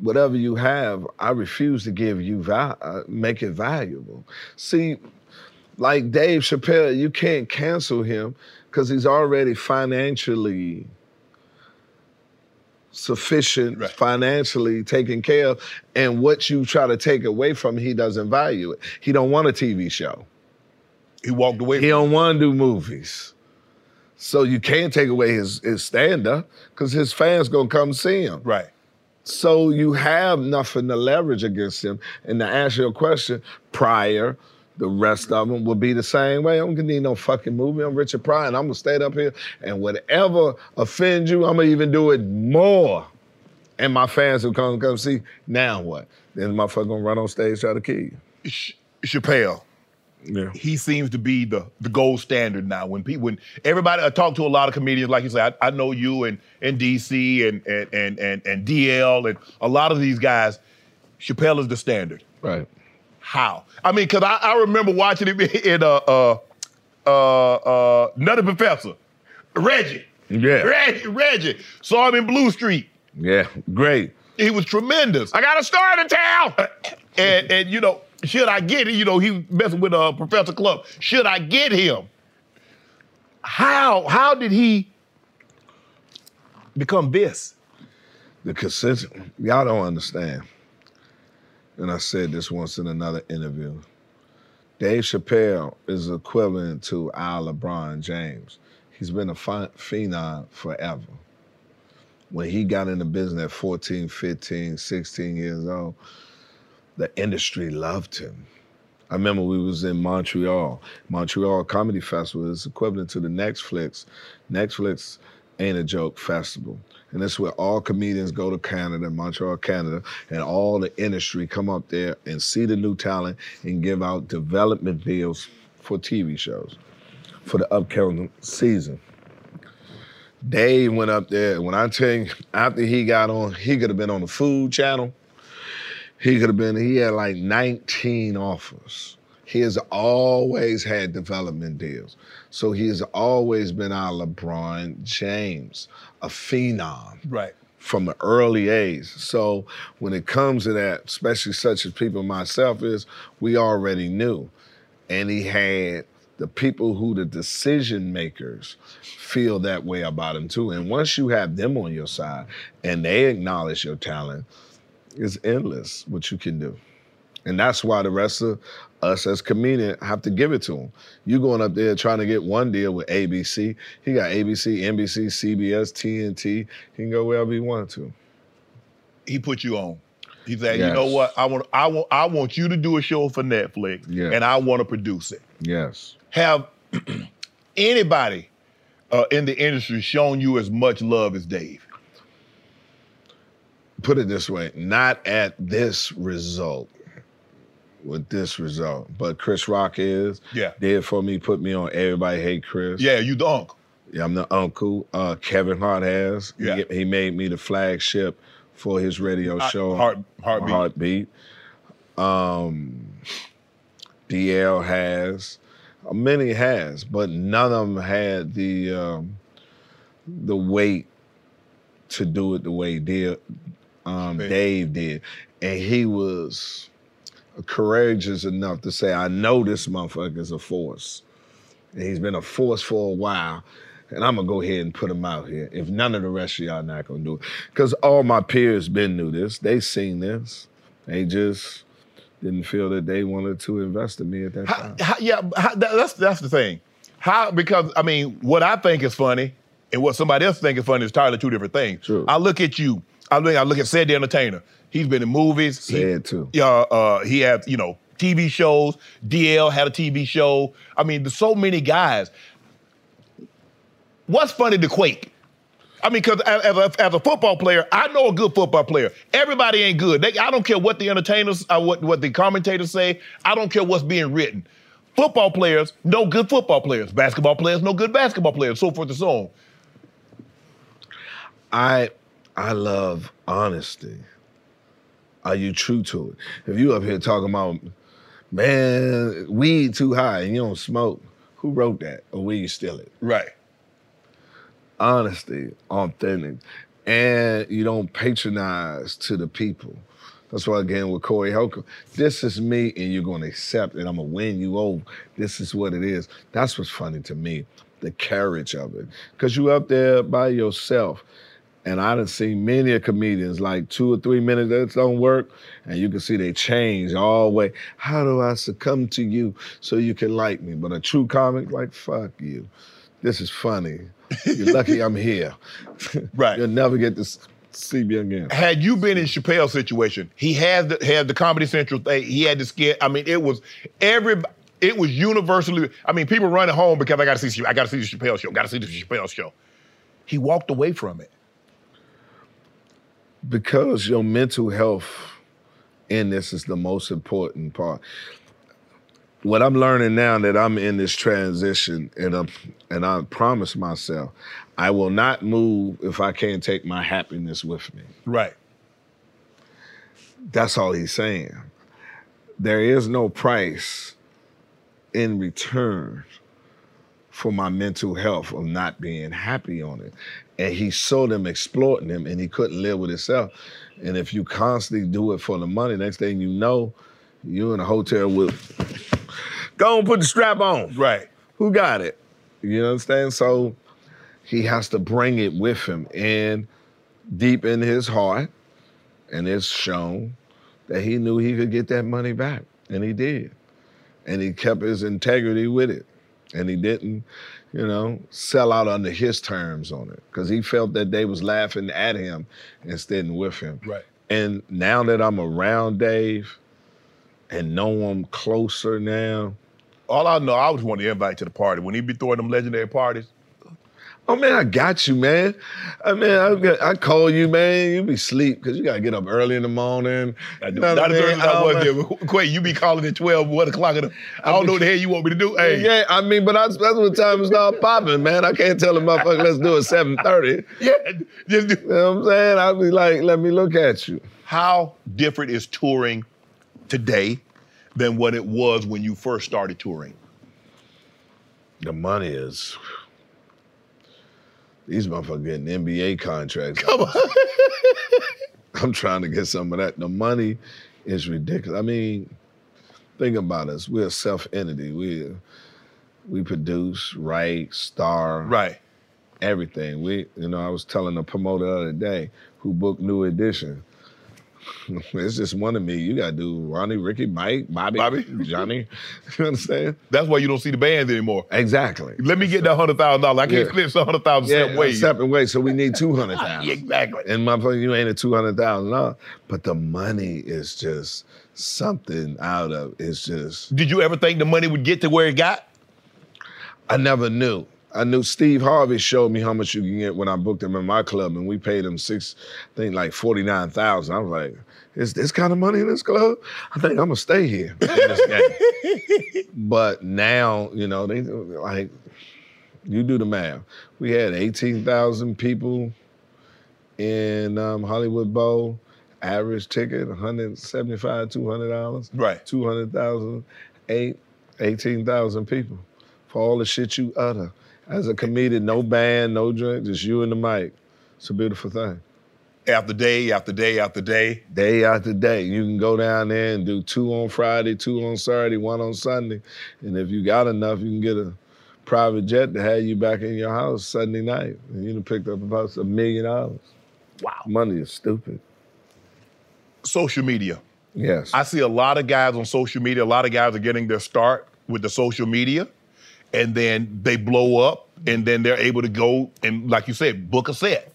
whatever you have, I refuse to give you val- uh, make it valuable. See, like Dave Chappelle, you can't cancel him because he's already financially sufficient, Right. financially taken care of, and what you try to take away from him, he doesn't value it. He don't want a TV show. He walked away. He don't want to do movies. So you can't take away his, his stand-up because his fans gonna come see him. right. So you have nothing to leverage against him. And to answer your question, Pryor, the rest of them will be the same way. I'm gonna need no fucking movie. I'm Richard Pryor, and I'm gonna stay up here. And whatever offends you, I'm gonna even do it more. And my fans will come come see. Now what? Then my motherfucker gonna run on stage try to kill you. Ch- Chappelle. Yeah. he seems to be the the gold standard now. When people, when everybody, I talk to a lot of comedians, like you say, I, I know you and and DC and and and and and DL and a lot of these guys. Chappelle is the standard. Right. How? I mean, cause I, I remember watching him [LAUGHS] in uh uh uh uh Nutty Professor, Reggie. Yeah. Reggie, Reggie. Saw him in Blue Streak. Yeah. Great. He was tremendous. I got a story to tell. and and you know, should I get it? You know, he messing with uh, Professor Klump. Should I get him? How how did he become this? the consistent y'all don't understand and i said this once in another interview dave chappelle is equivalent to our lebron james he's been a phenom forever when he got into business at 14 15 16 years old the industry loved him I remember we was in Montreal. Montreal Comedy Festival is equivalent to the Netflix. Netflix ain't a joke festival. And that's where all comedians go to Canada, Montreal, Canada, and all the industry come up there and see the new talent and give out development deals for TV shows for the upcoming season. Dave went up there, and when I tell you, after he got on, he could have been on the Food Channel. He could have been, he had like 19 offers. He has always had development deals. So he has always been our LeBron James, a phenom Right. from an early age. So when it comes to that, especially such as people myself is, we already knew. And he had the people who the decision makers feel that way about him too. And once you have them on your side and they acknowledge your talent, it's endless what you can do. And that's why the rest of us as comedians have to give it to him. You going up there trying to get one deal with ABC. He got ABC, NBC, CBS, TNT. He can go wherever he wanted to. He put you on. He said, Yes. "You know what? I want, I want, I want you to do a show for Netflix, Yeah. and I want to produce it." Yes. Have [CLEARS THROAT] anybody uh, in the industry shown you as much love as Dave? Put it this way, not at this result. With this result. But Chris Rock is. Yeah. Did for me, put me on Everybody Hate Chris. Yeah, you the uncle. Yeah, I'm the uncle. Uh, Kevin Hart has. He- Yeah. He, made me the flagship for his radio show. Heart- Heartbeat. Heartbeat. Um, DL has. Uh, Many has, but none of them had the um, the weight to do it the way did, um, Dave did, and he was courageous enough to say, "I know this motherfucker is a force." And he's been a force for a while. And I'm gonna go ahead and put him out here. If none of the rest of y'all not gonna do it. Cause all my peers been knew this. They seen this. They just didn't feel that they wanted to invest in me at that How, time. how, yeah, how, that, that's that's the thing. How because I mean, what I think is funny and what somebody else think is funny is entirely two different things. True. I look at you. I look. I look at Ced the Entertainer. He's been in movies. He- Ced too. Yeah, uh, he had you know TV shows. DL had a TV show. I mean, there's so many guys. What's funny to Quake? I mean, because as, as a football player, I know a good football player. Everybody ain't good. They, I don't care what the entertainers, uh, what what the commentators say. I don't care what's being written. Football players no good football players. Basketball players no good basketball players. So forth and so on. I I love honesty. Are you true to it? If you up here talking about, man, weed too high and you don't smoke, who wrote that? Or will you steal it? Right. honesty, authentic, and you don't patronize to the people. That's why again with Corey Holcomb, this is me and you're gonna accept it. I'm gonna win you over. This is what it is. That's what's funny to me, the carriage of it. Cause you up there by yourself. And I didn't see many of comedians like two or three minutes that don't work, and you can see they change all the way. How do I succumb to you so you can like me? But a true comic, like fuck you. This is funny. You're lucky I'm here. [LAUGHS] Right. You'll never get to s- see me again. Had you been in Chappelle's situation, he had the had the Comedy Central thing. He had the skit. I mean, it was every. It was universally. I mean, people running home because I got to see. I got to see the Chappelle show. Got to see the Chappelle show. He walked away from it. Because your mental health in this is the most important part. What I'm learning now that I'm in this transition, and I'm, and I promise myself, I will not move if I can't take my happiness with me. Right. That's all he's saying. There is no price in return for my mental health of not being happy on it. And he saw them exploiting him and he couldn't live with himself. And if you constantly do it for the money, next thing you know, you in a hotel with go and put the strap on. Right. Who got it? You understand? So he has to bring it with him. And deep in his heart, and it's shown that he knew he could get that money back. And he did. And he kept his integrity with it. And he didn't, you know, sell out under his terms on it. Because he felt that they was laughing at him instead of with him. Right. And now that I'm around Dave and know him closer now, All I know, I was one to invite to the party when he be throwing them legendary parties. Oh man, I got you, man. I mean, I, I call you, man. You be sleep because you gotta get up early in the morning. I do. You know Not as early as I was there. Quay, you be calling at 12, 1 o'clock. In the, I don't know what the hell you want me to do. Hey, Yeah, I mean, but I, that's what time it start popping, man. I can't tell a motherfucker let's do it seven thirty. [LAUGHS] yeah, just do. You know what I'm saying? I'll be like, let me look at you. How different is touring today than what it was when you first started touring? The money is. These motherfuckers getting NBA contracts. Come on. [LAUGHS] I'm trying to get some of that. The money is ridiculous. I mean, think about us. We're a self entity. We're We produce, write, star, Right. everything. We, you know, I was telling the promoter the other day who booked New Edition. [LAUGHS] it's just one of me. You gotta do Ronnie, Ricky, Mike, Bobby, Bobby. Johnny. [LAUGHS] you understand? That's why you don't see the bands anymore. Exactly. Let me get that hundred thousand dollars. I can't Yeah. split hundred thousand Yeah, separate ways. separate ways. So we need two hundred [LAUGHS] thousand. Exactly. And motherfucker, you ain't at two hundred thousand dollars. But the money is just something out of. It's just Did you ever think the money would get to where it got? I never knew. I knew Steve Harvey showed me how much you can get when I booked him in my club, and we paid him six, I think like forty nine thousand. I was like, "Is this kind of money in this club? I think I'm gonna stay here." [LAUGHS] in this game." but now, you know, they like you do the math. We had eighteen thousand people in um, Hollywood Bowl. Average ticket, 175 $200. Right. 200,000, eight, 18,000 people for all the shit you utter. As a comedian, no band, no drink, just you and the mic. It's a beautiful thing. After day after day after day. Day after day, you can go down there and do two on Friday, two on Saturday, one on Sunday. And if you got enough, you can get a private jet to have you back in your house Sunday night. And you done picked up about a million dollars. Wow. Money is stupid. Social media. Yes. I see a lot of guys on social media. A lot of guys are getting their start with the social media, and then they blow up, and then they're able to go and, like you said, book a set.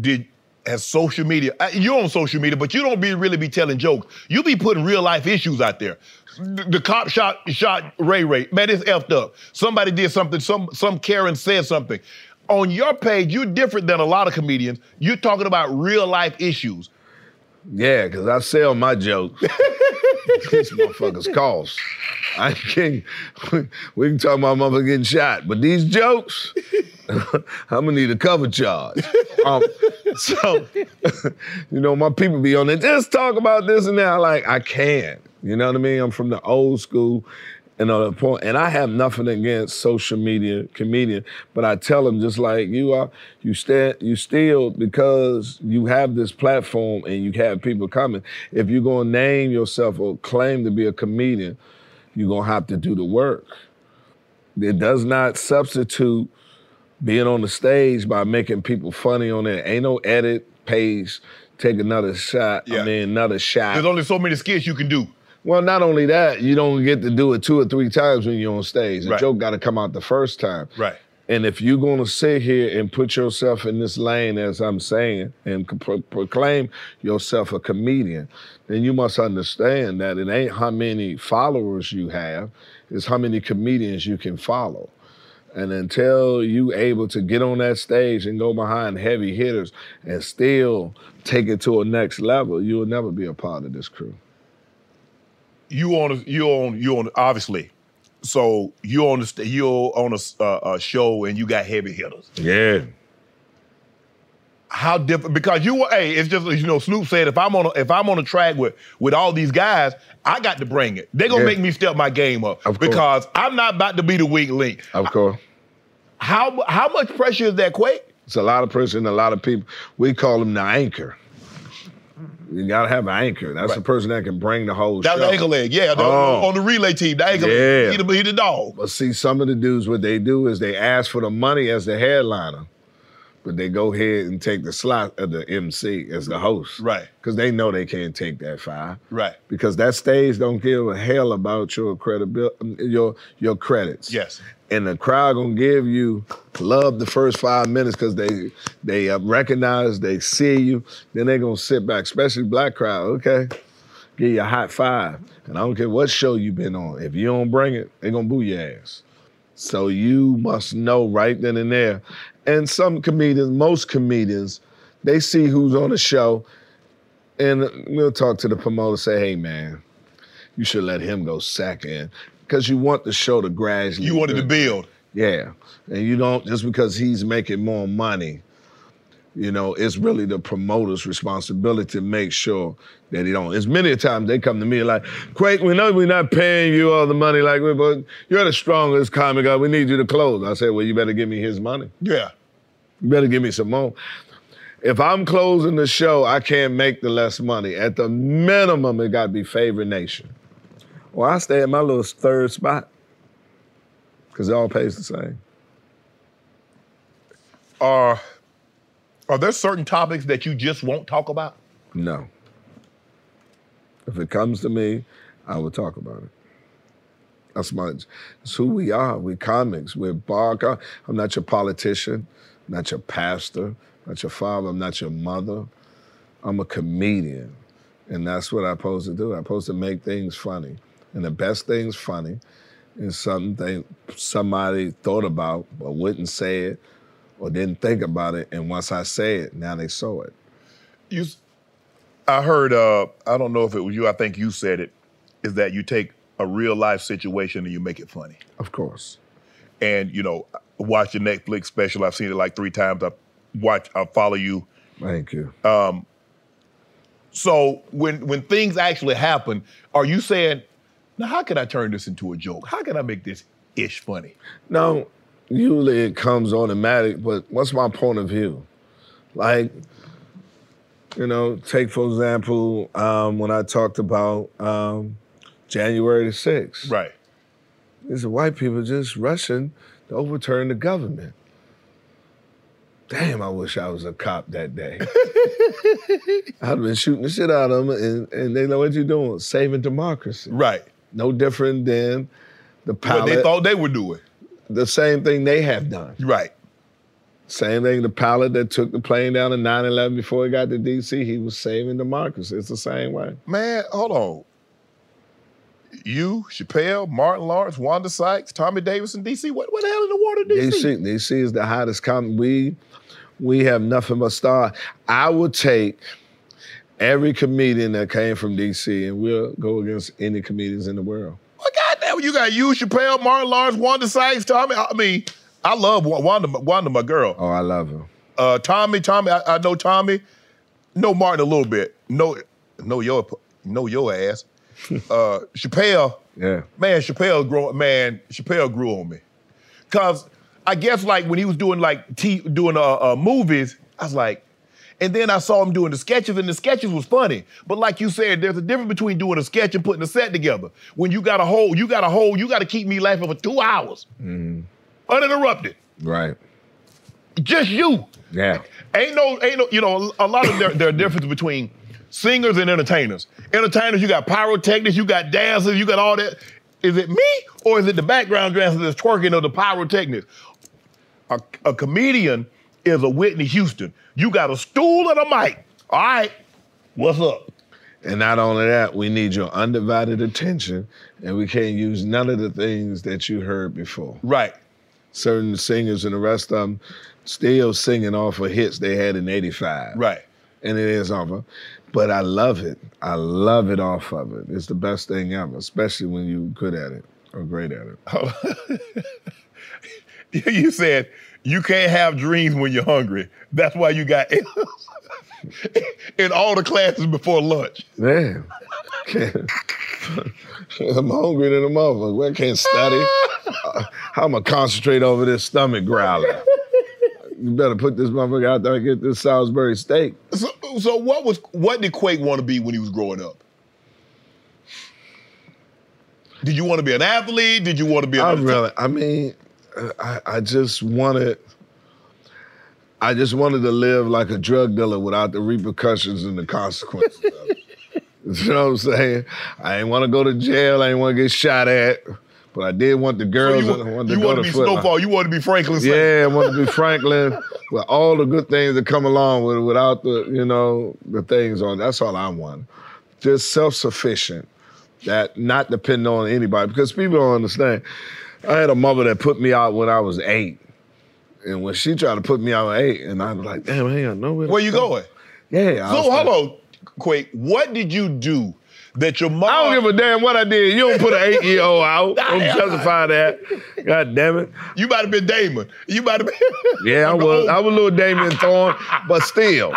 Did has social media? uh, You're on social media, but you don't be really be telling jokes. You be putting real life issues out there. The, the cop shot shot Ray Ray. Man, it's effed up. Somebody did something. Some some Karen said something. On your page, you're different than a lot of comedians. You're talking about real life issues. Yeah, because I sell my jokes. [LAUGHS] These motherfuckers cost. I can't, we can talk about motherfucker getting shot, but these jokes, [LAUGHS] I'm gonna need a cover charge. Um, so, [LAUGHS] you know, my people be on there, just talk about this and that. Like, I can't. You know what I mean? I'm from the old school. And on point, and I have nothing against social media comedian, but I tell them just like you are, you stand, you still because you have this platform and you have people coming. If you're gonna name yourself or claim to be a comedian, you're gonna have to do the work. It does not substitute being on the stage by making people funny on there. Ain't no edit page. Take another shot. Yeah. I mean, another shot. There's only so many skits you can do. Well, not only that, you don't get to do it two or three times when you're on stage. The Right. joke got to come out the first time. Right. And if you're going to sit here and put yourself in this lane, as I'm saying, and pro- proclaim yourself a comedian, then you must understand that it ain't how many followers you have, it's how many comedians you can follow. And until you able to get on that stage and go behind heavy hitters and still take it to a next level, you will never be a part of this crew. You on a, you on you on obviously. So you on the you're on a, uh, a show and you got heavy hitters. Yeah. How different? Because you were, hey, it's just you know Snoop said if I'm on a, if I'm on a track with with all these guys, I got to bring it. They're gonna Yeah. make me step my game up Of course. because I'm not about to be the weak link. Of course. How how much pressure is that, Quake? It's a lot of pressure and a lot of people. We call them the anchor. You gotta have an anchor. That's the person that can bring the whole That was show. the ankle leg, yeah. the- Oh. On the relay team, the ankle Yeah. leg. He the, he the dog. But see, some of the dudes, what they do is they ask for the money as the headliner, but they go ahead and take the slot of the MC as the host. Right. Because they know they can't take that five. Right. Because that stage don't give a hell about your credibility, your your credits. Yes. And the crowd gonna give you love the first five minutes because they they uh, recognize, they see you. Then they gonna sit back, especially black crowd. Okay, give you a hot five, and I don't care what show you been on. If you don't bring it, they gonna boo your ass. So you must know right then and there. And some comedians, most comedians, they see who's on the show, and we'll talk to the promoter. Say, hey man, you should let him go second because you want the show to gradually. You wanted to build. Yeah. And you don't, just because he's making more money, you know, it's really the promoter's responsibility to make sure that he don't. As many a times they come to me like, Quake, we know we're not paying you all the money like we, but you're the strongest comic. guy. We need you to close. I said, well, you better give me his money. Yeah. You better give me some more. If I'm closing the show, I can't make the less money. At the minimum, it got to be Favorite Nation. Well, I stay at my little third spot. because it all pays the same. Are are there certain topics that you just won't talk about? No. If it comes to me, I will talk about it. That's my, it's who we are. We're comics. We're bar. com- I'm not your politician, I'm not your pastor, I'm not your father. I'm not your mother. I'm a comedian, and that's what I'm supposed to do. I'm supposed to make things funny, and the best things funny is something somebody thought about but wouldn't say it or didn't think about it, and once I say it, now they saw it. You, I heard. Uh, I don't know if it was you. I think you said it. Is that you take a real life situation and you make it funny? Of course. And you know, watch your Netflix special. I've seen it like three times. I watch. I follow you. Thank you. Um, So when when things actually happen, are you saying, now how can I turn this into a joke? How can I make this ish funny? No, usually it comes automatic, but what's my point of view? Like, you know, take for example, um, when I talked about um, January the 6th. Right. These are white people just rushing to overturn the government. Damn, I wish I was a cop that day. [LAUGHS] I'd have been shooting the shit out of them, and, and they know what you're doing, saving democracy. Right. No different than the What pilot, they thought they were doing. the same thing they have done. Right. Same thing, the pilot that took the plane down in 9 11 before he got to DC, he was saving democracy. It's the same way. Man, hold on. You, Chappelle, Martin Lawrence, Wanda Sykes, Tommy Davidson, and DC. What, what the hell in the water, DC? DC, DC is the hottest comic. We, we have nothing but star. I would take every comedian that came from DC and we'll go against any comedians in the world. Well, goddamn, you got you, Chappelle, Martin Lawrence, Wanda Sykes, Tommy. I mean, I love Wanda, Wanda, my girl. Oh, I love him. Uh, Tommy, Tommy, I, I know Tommy. Know Martin a little bit. Know, know your, know your ass. [LAUGHS] Uh, Chappelle, Yeah. man, Chappelle grew, man, Chappelle grew on me. Cause I guess like when he was doing like t- doing uh, uh, movies, I was like, and then I saw him doing the sketches, and the sketches was funny. But like you said, there's a difference between doing a sketch and putting a set together. When you got a whole, you got a whole, you got to keep me laughing for two hours, mm-hmm. uninterrupted. Right. Just you. Yeah. Ain't no, ain't no, you know, a lot of there, there are differences between singers and entertainers. Entertainers, you got pyrotechnics, you got dancers, you got all that. Is it me or is it the background dancers that's twerking or the pyrotechnics? A, a comedian is a Whitney Houston. You got a stool and a mic. All right, what's up? And not only that, we need your undivided attention, and we can't use none of the things that you heard before. Right. Certain singers and the rest of them still singing off of hits they had in 85. Right. and it is off of. But I love it. I love it off of it. It's the best thing ever, especially when you're good at it or great at it. Oh. [LAUGHS] You said you can't have dreams when you're hungry. That's why you got in [LAUGHS] all the classes before lunch. Man, [LAUGHS] I'm hungry than a motherfucker. I can't study. Uh, How am I concentrate over this stomach growling? You better put this motherfucker out there and get this Salisbury steak. So, so what was what did Quake want to be when he was growing up? Did you want to be an athlete? Did you want to be? An I really, I mean, I, I just wanted, I just wanted to live like a drug dealer without the repercussions and the consequences. of it. [LAUGHS] You know what I'm saying? I didn't want to go to jail. I didn't want to get shot at, but I did want the So girls. you, I wanted you to want to be. Snowfall? You want to be Franklin? Yeah, I wanted to be Franklin [LAUGHS] with all the good things that come along with it without the, you know, the things on. That's all I want. Just self-sufficient. That not depending on anybody. Because people don't understand. I had a mother that put me out when I was eight. And when she tried to put me out at eight, and I was like, damn, I ain't got nowhere Where you going? Yeah. I So was hold like, on, Quake. What did you do that your mom? I don't give a damn what I did. You don't put an [LAUGHS] eight-year-old out. Don't justify that. God damn it. You might have been Damien. You might have been. [LAUGHS] Yeah, I was. I was a little Damien Thorne, but still.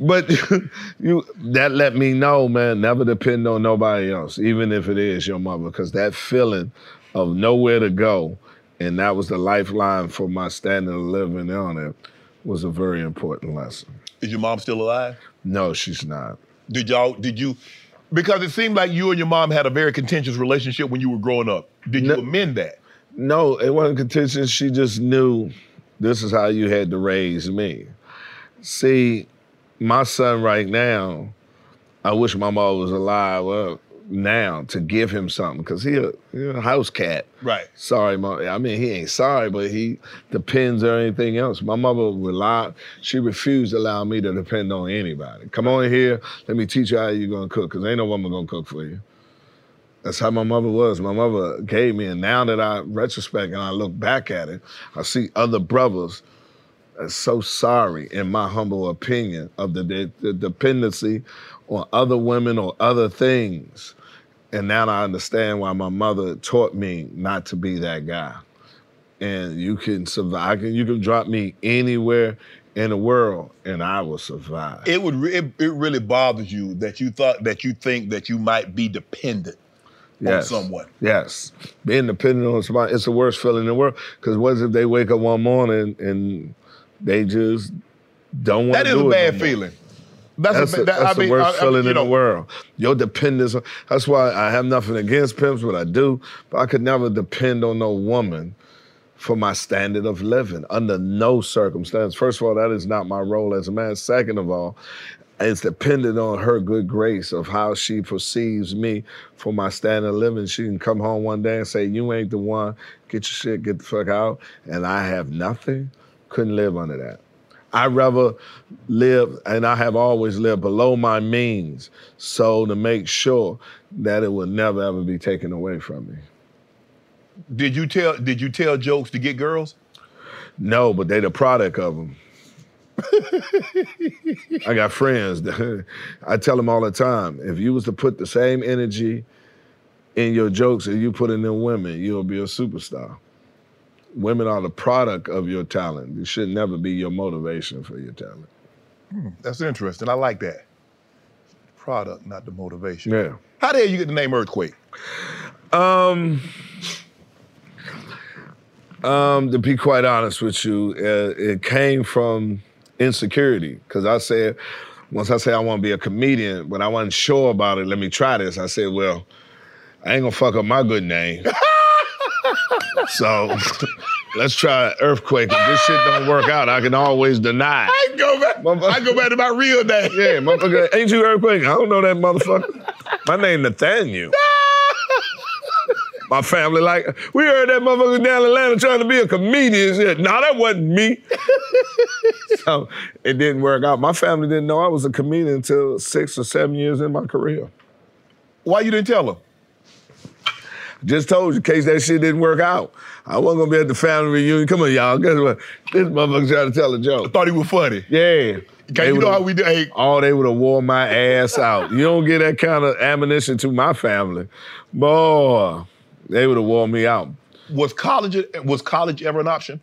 But [LAUGHS] you that let me know, man, never depend on nobody else, even if it is your mother, because that feeling of nowhere to go, and that was the lifeline for my standing and living on it, was a very important lesson. Is your mom still alive? No, she's not. Did y'all? Did you? Because it seemed like you and your mom had a very contentious relationship when you were growing up. Did you No. amend that? No, it wasn't contentious. She just knew this is how you had to raise me. See, my son right now, I wish my mom was alive uh, now to give him something because he a, he a house cat. Right. Sorry, mom. I mean, he ain't sorry, but he depends on anything else. My mother rely. She refused to allow me to depend on anybody. Come on here, let me teach you how you gonna cook, cause ain't no woman gonna cook for you. That's how my mother was. My mother gave me, and now that I retrospect and I look back at it, I see other brothers are so sorry, in my humble opinion, of the, de- the dependency on other women or other things. And now I understand why my mother taught me not to be that guy. And you can survive. I can, you can drop me anywhere in the world, and I will survive. It would it, it really bothers you that you thought that you think that you might be dependent yes. on someone. Yes. Being dependent on somebody, it's the worst feeling in the world. Because what if they wake up one morning and they just don't want That to is do a it bad no feeling. That's, That's, a, the- that, that's I mean, the worst I- I- feeling in know, the world. Your dependence. on- That's why I have nothing against pimps, but I do. But I could never depend on no woman for my standard of living under no circumstance. First of all, that is not my role as a man. Second of all, it's dependent on her good grace of how she perceives me for my standard of living. She can come home one day and say, "You ain't the one. Get your shit. Get the fuck out." And I have nothing. Couldn't live under that. I rather live, and I have always lived below my means, so to make sure that it will never ever be taken away from me. Did you tell Did you tell jokes to get girls? No, but they the product of them. I got friends. that- [LAUGHS] I tell them all the time, if you was to put the same energy in your jokes that you put in them women, you'll be a superstar. Women are the product of your talent. It should never be your motivation for your talent. That's interesting. I like that. Product, not the motivation. Yeah. How hell you get the name Earthquake? Um, um, to be quite honest with you, uh, it came from insecurity. Because I said, once I said I want to be a comedian, but I wasn't sure about it, let me try this. I said, well, I ain't gonna fuck up my good name. [LAUGHS] so let's try earthquake. If this shit don't work out, I can always deny. I go back. I go back to my real name. Yeah, motherfucker, ain't you earthquake? I don't know that motherfucker. My name Nathaniel. [LAUGHS] My family like, we heard that motherfucker down in Atlanta trying to be a comedian. Said, no, that wasn't me. [LAUGHS] so it didn't work out. My family didn't know I was a comedian until six or seven years in my career. Why you didn't tell them? Just told you, in case that shit didn't work out. I wasn't gonna be at the family reunion. Come on, y'all. Guess what? This motherfucker trying to tell a joke. I thought he was funny. Yeah. Can you know how we do? Hey, Oh, they would have wore my ass out. You don't get that kind of ammunition to my family. Boy, they would have wore me out. was college was college ever an option?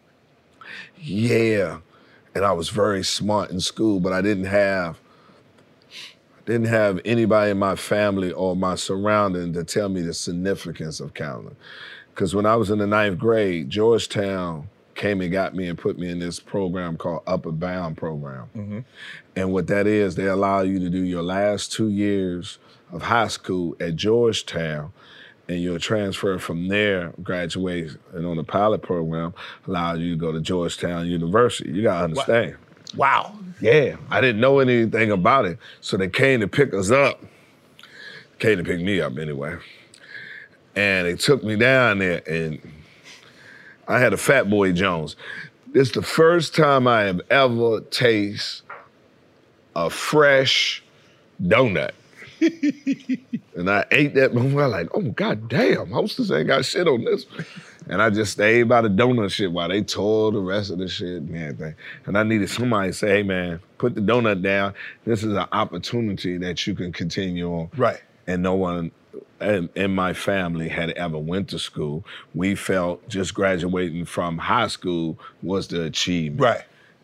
Yeah. And I was very smart in school, but I didn't have didn't have anybody in my family or my surrounding to tell me the significance of counseling. Because when I was in the ninth grade, Georgetown came and got me and put me in this program called Upward Bound Program. Mm-hmm. And what that is, they allow you to do your last two years of high school at Georgetown, and you'll transfer from there, graduate, and on the pilot program, allow you to go to Georgetown University. You gotta understand. Wow. Yeah, I didn't know anything about it. So they came to pick us up. Came to pick me up anyway. And they took me down there and I had a Fat Boy Jones. This is the first time I have ever tasted a fresh donut. [LAUGHS] and I ate that before. I like, oh god damn, hostess ain't got shit on this. And I just stayed by the donut shit while they tore the rest of the shit and everything. And I needed somebody to say, hey man, put the donut down. This is an opportunity that you can continue on. Right. And no one in, in my family had ever went to school. We felt just graduating from high school was the achievement Right.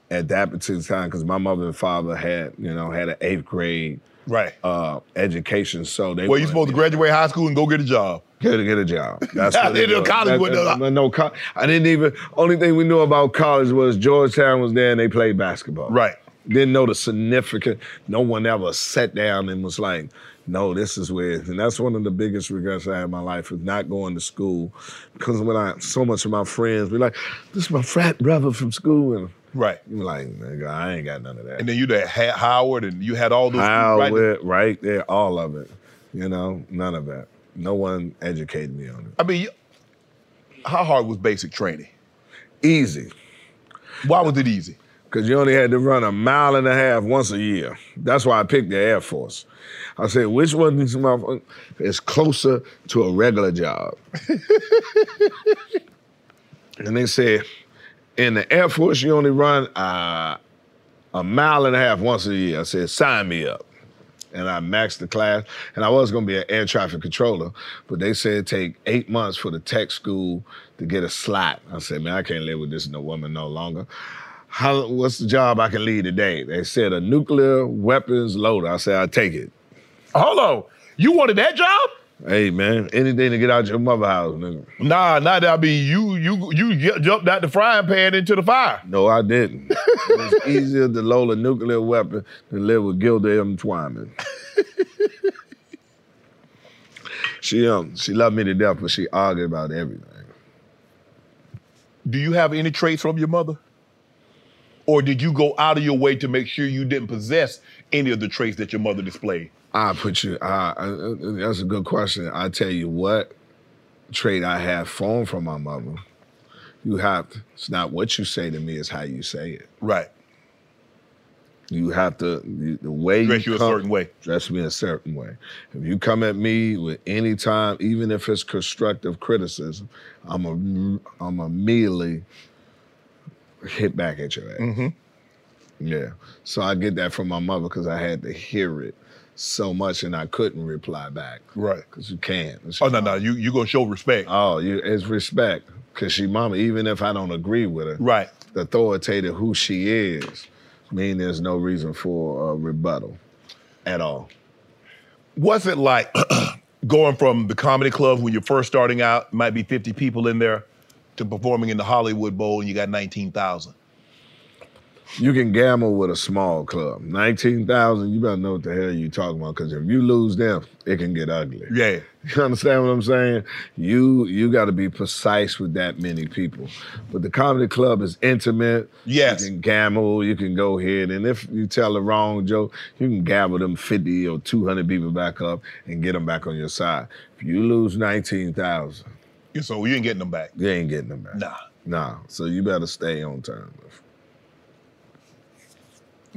at that particular time because my mother and father had, you know, had an eighth grade Right. uh, education. So they well, you wanted supposed to graduate high school and go get a job. Get get a job. That's [LAUGHS] what it didn't college That- that- no, co- I didn't even. Only thing we knew about college was Georgetown was there and they played basketball. Right. Didn't know the significant. No one ever sat down and was like, no, this is where, and that's one of the biggest regrets I had in my life is not going to school. Because when I, so much of my friends be like, this is my frat brother from school. And Right. you're like, nigga, I ain't got none of that. And then you had Howard, and you had all those. right Howard, right there, all of it. You know, none of that. No one educated me on it. I mean, how hard was basic training? Easy. Why was it easy? because you only had to run a mile and a half once a year. That's why I picked the Air Force. I said, which one of these motherfuckers is closer to a regular job? [LAUGHS] and they said, in the Air Force, you only run uh, a mile and a half once a year. I said, sign me up. And I maxed the class, and I was gonna be an air traffic controller, but they said take eight months for the tech school to get a slot. I said, man, I can't live with this no woman no longer. How, what's the job I can lead today? They said a nuclear weapons loader. I said, I'll take it. Hold on. You wanted that job? Hey man, anything to get out your mother house, nigga. Nah, not that. I mean, you you you ju- jumped out the frying pan into the fire. No, I didn't. it's [LAUGHS] easier to load a nuclear weapon than live with Gilda M. Twyman. [LAUGHS] she um she loved me to death, but she argued about everything. Do you have any traits from your mother? Or did you go out of your way to make sure you didn't possess any of the traits that your mother displayed? I put you. I, I, that's a good question. I tell you what trait I have formed from my mother. You have. To, it's not what you say to me; it's how you say it. Right. You have to the, the way Dress you you a certain way. Dress me a certain way. If you come at me with any time, even if it's constructive criticism, I'm a I'm immediately hit back at your ass. Mm-hmm. Yeah. So I get that from my mother because I had to hear it so much and I couldn't reply back. Right. Because you can't. It's Oh no, no, you you gonna show respect. Oh, you, it's respect. Cause she mama, even if I don't agree with her, Right. the authoritative who she is, mean there's no reason for a rebuttal at all. What's it like [CLEARS THROAT] going from the comedy club when you're first starting out, might be 50 people in there, to performing in the Hollywood Bowl and you got 19,000? You can gamble with a small club. 19,000, you better know what the hell you talking about. Because if you lose them, it can get ugly. Yeah. [LAUGHS] You understand what I'm saying? You you got to be precise with that many people. But the comedy club is intimate. Yes. You can gamble. You can go ahead, and if you tell the wrong joke, you can gamble them 50 or 200 people back up and get them back on your side. If you lose 19,000, So you ain't getting them back. you ain't getting them back. Nah. Nah. So you better stay on time.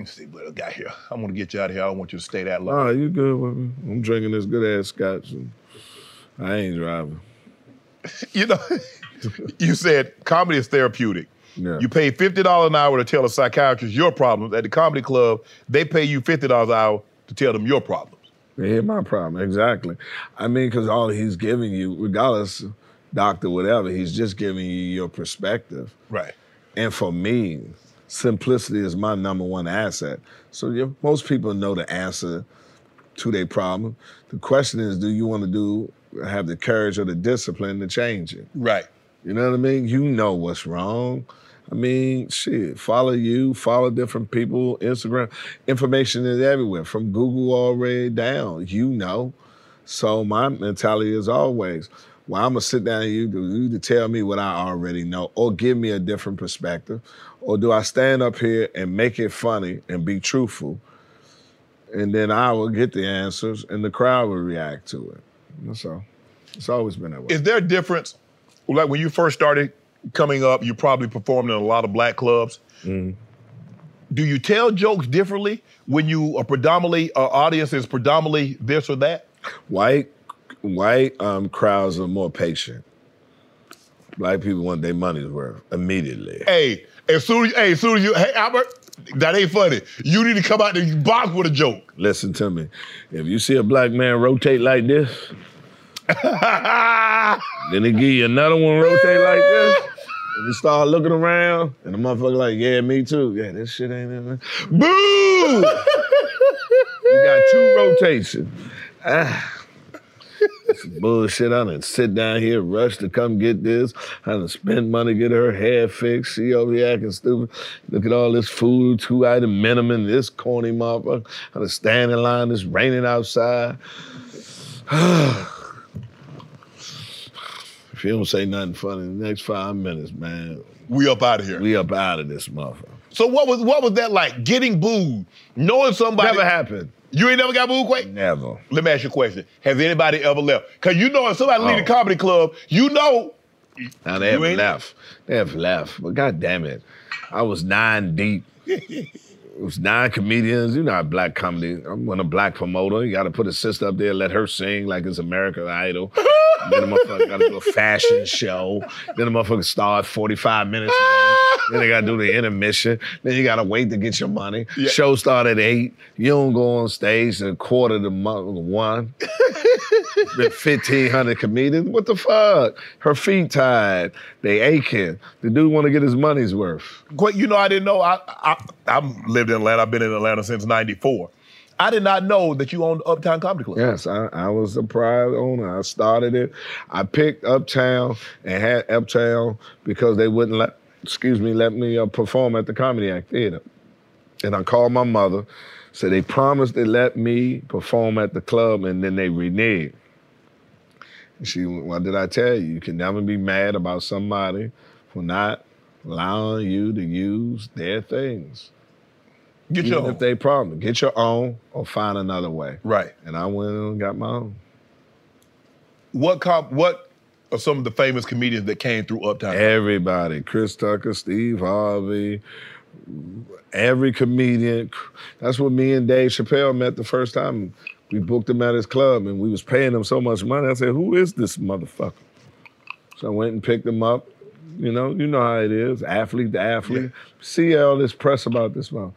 Let's see what I got here. I'm gonna get you out of here. I don't want you to stay that long. Oh, you good with me? I'm drinking this good ass scotch. And I ain't driving. [LAUGHS] You know, [LAUGHS] you said comedy is therapeutic. Yeah. You pay fifty dollars an hour to tell a psychiatrist your problems. At the comedy club, they pay you fifty dollars an hour to tell them your problems. They hear my problem. Exactly. I mean, because all he's giving you, regardless, doctor, whatever, he's just giving you your perspective. Right. And for me, simplicity is my number one asset. So you, most people know the answer to their problem. The question is, do you want to do have the courage or the discipline to change it? Right. You know what I mean? You know what's wrong. I mean, shit, follow you, follow different people, Instagram. Information is everywhere, from Google all the way down. You know. So my mentality is always, well, I'm gonna sit down and you do you to tell me what I already know, or give me a different perspective, or do I stand up here and make it funny and be truthful, and then I will get the answers and the crowd will react to it. That's all. It's always been that way. Is there a difference? Like when you first started coming up, you probably performed in a lot of black clubs. Mm-hmm. Do you tell jokes differently when you are predominantly, uh, audience is predominantly this or that? White white um, crowds are more patient. Black people want their money's worth immediately. Hey, as soon as, hey, as soon as you, hey, Albert, that ain't funny. You need to come out the box with a joke. Listen to me. If you see a black man rotate like this, [LAUGHS] then he give you another one rotate like this. And you start looking around, and the motherfucker like, yeah, me too. Yeah, this shit ain't in there. Boo! [LAUGHS] you got two rotations. Ah. Bullshit. I done sit down here, rush to come get this. I done spend money, get her hair fixed. She over here acting stupid. Look at all this food, two item minimum, this corny motherfucker. I done stand in line, it's raining outside. [SIGHS] if you don't say nothing funny in the next five minutes, man, We up out of here. we up out of this motherfucker. so what was what was that like? Getting booed, knowing somebody. Never happened. You ain't never got booed, Quake? Never. Let me ask you a question. Has anybody ever left? Cause you know if somebody leave Oh. the comedy club, you know Now they have left. They have left. But god damn it. I was nine deep. [LAUGHS] It was nine comedians. You know how black comedy. I'm when a black promoter. You gotta put a sister up there, let her sing like it's American Idol. then the motherfucker gotta do a fashion show. Then the motherfucker start 45 minutes. Then they gotta do the intermission. Then you gotta wait to get your money. Yeah. Show start at eight. You don't go on stage at quarter to one. [LAUGHS] Been 1,500 comedians. What the fuck? Her feet tied. They aching. The dude want to get his money's worth. Quake, you know I didn't know. I I I've lived in Atlanta. I've been in Atlanta since '94. I did not know that you owned Uptown Comedy Club. Yes, I, I was a proud owner. I started it. I picked Uptown and had Uptown because they wouldn't let, excuse me, let me uh, perform at the Comedy Act Theater. And I called my mother, said they promised to let me perform at the club, and then they reneged. She, what did I tell you? You can never be mad about somebody for not allowing you to use their things. Get Even your own. if they promise, get your own or find another way. right. And I went and got my own. What cop? What are some of the famous comedians that came through Uptown? Everybody, Chris Tucker, Steve Harvey, every comedian. That's what me and Dave Chappelle met the first time. We booked him at his club and we was paying him so much money. I said, who is this motherfucker? So I went and picked him up. You know, you know how it is, athlete to athlete. See all this press about this one.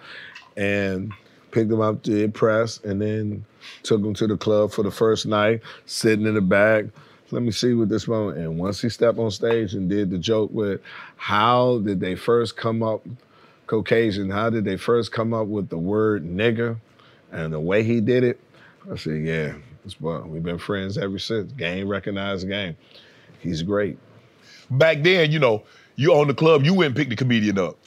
And picked him up to the press and then took him to the club for the first night, sitting in the back. Let me see what this one. And once he stepped on stage and did the joke with how did they first come up, Caucasian, how did they first come up with the word nigger and the way he did it? I said, yeah, this boy, we've been friends ever since. Game recognized game. He's great. Back then, you know, you owned the club. You wouldn't pick the comedian up.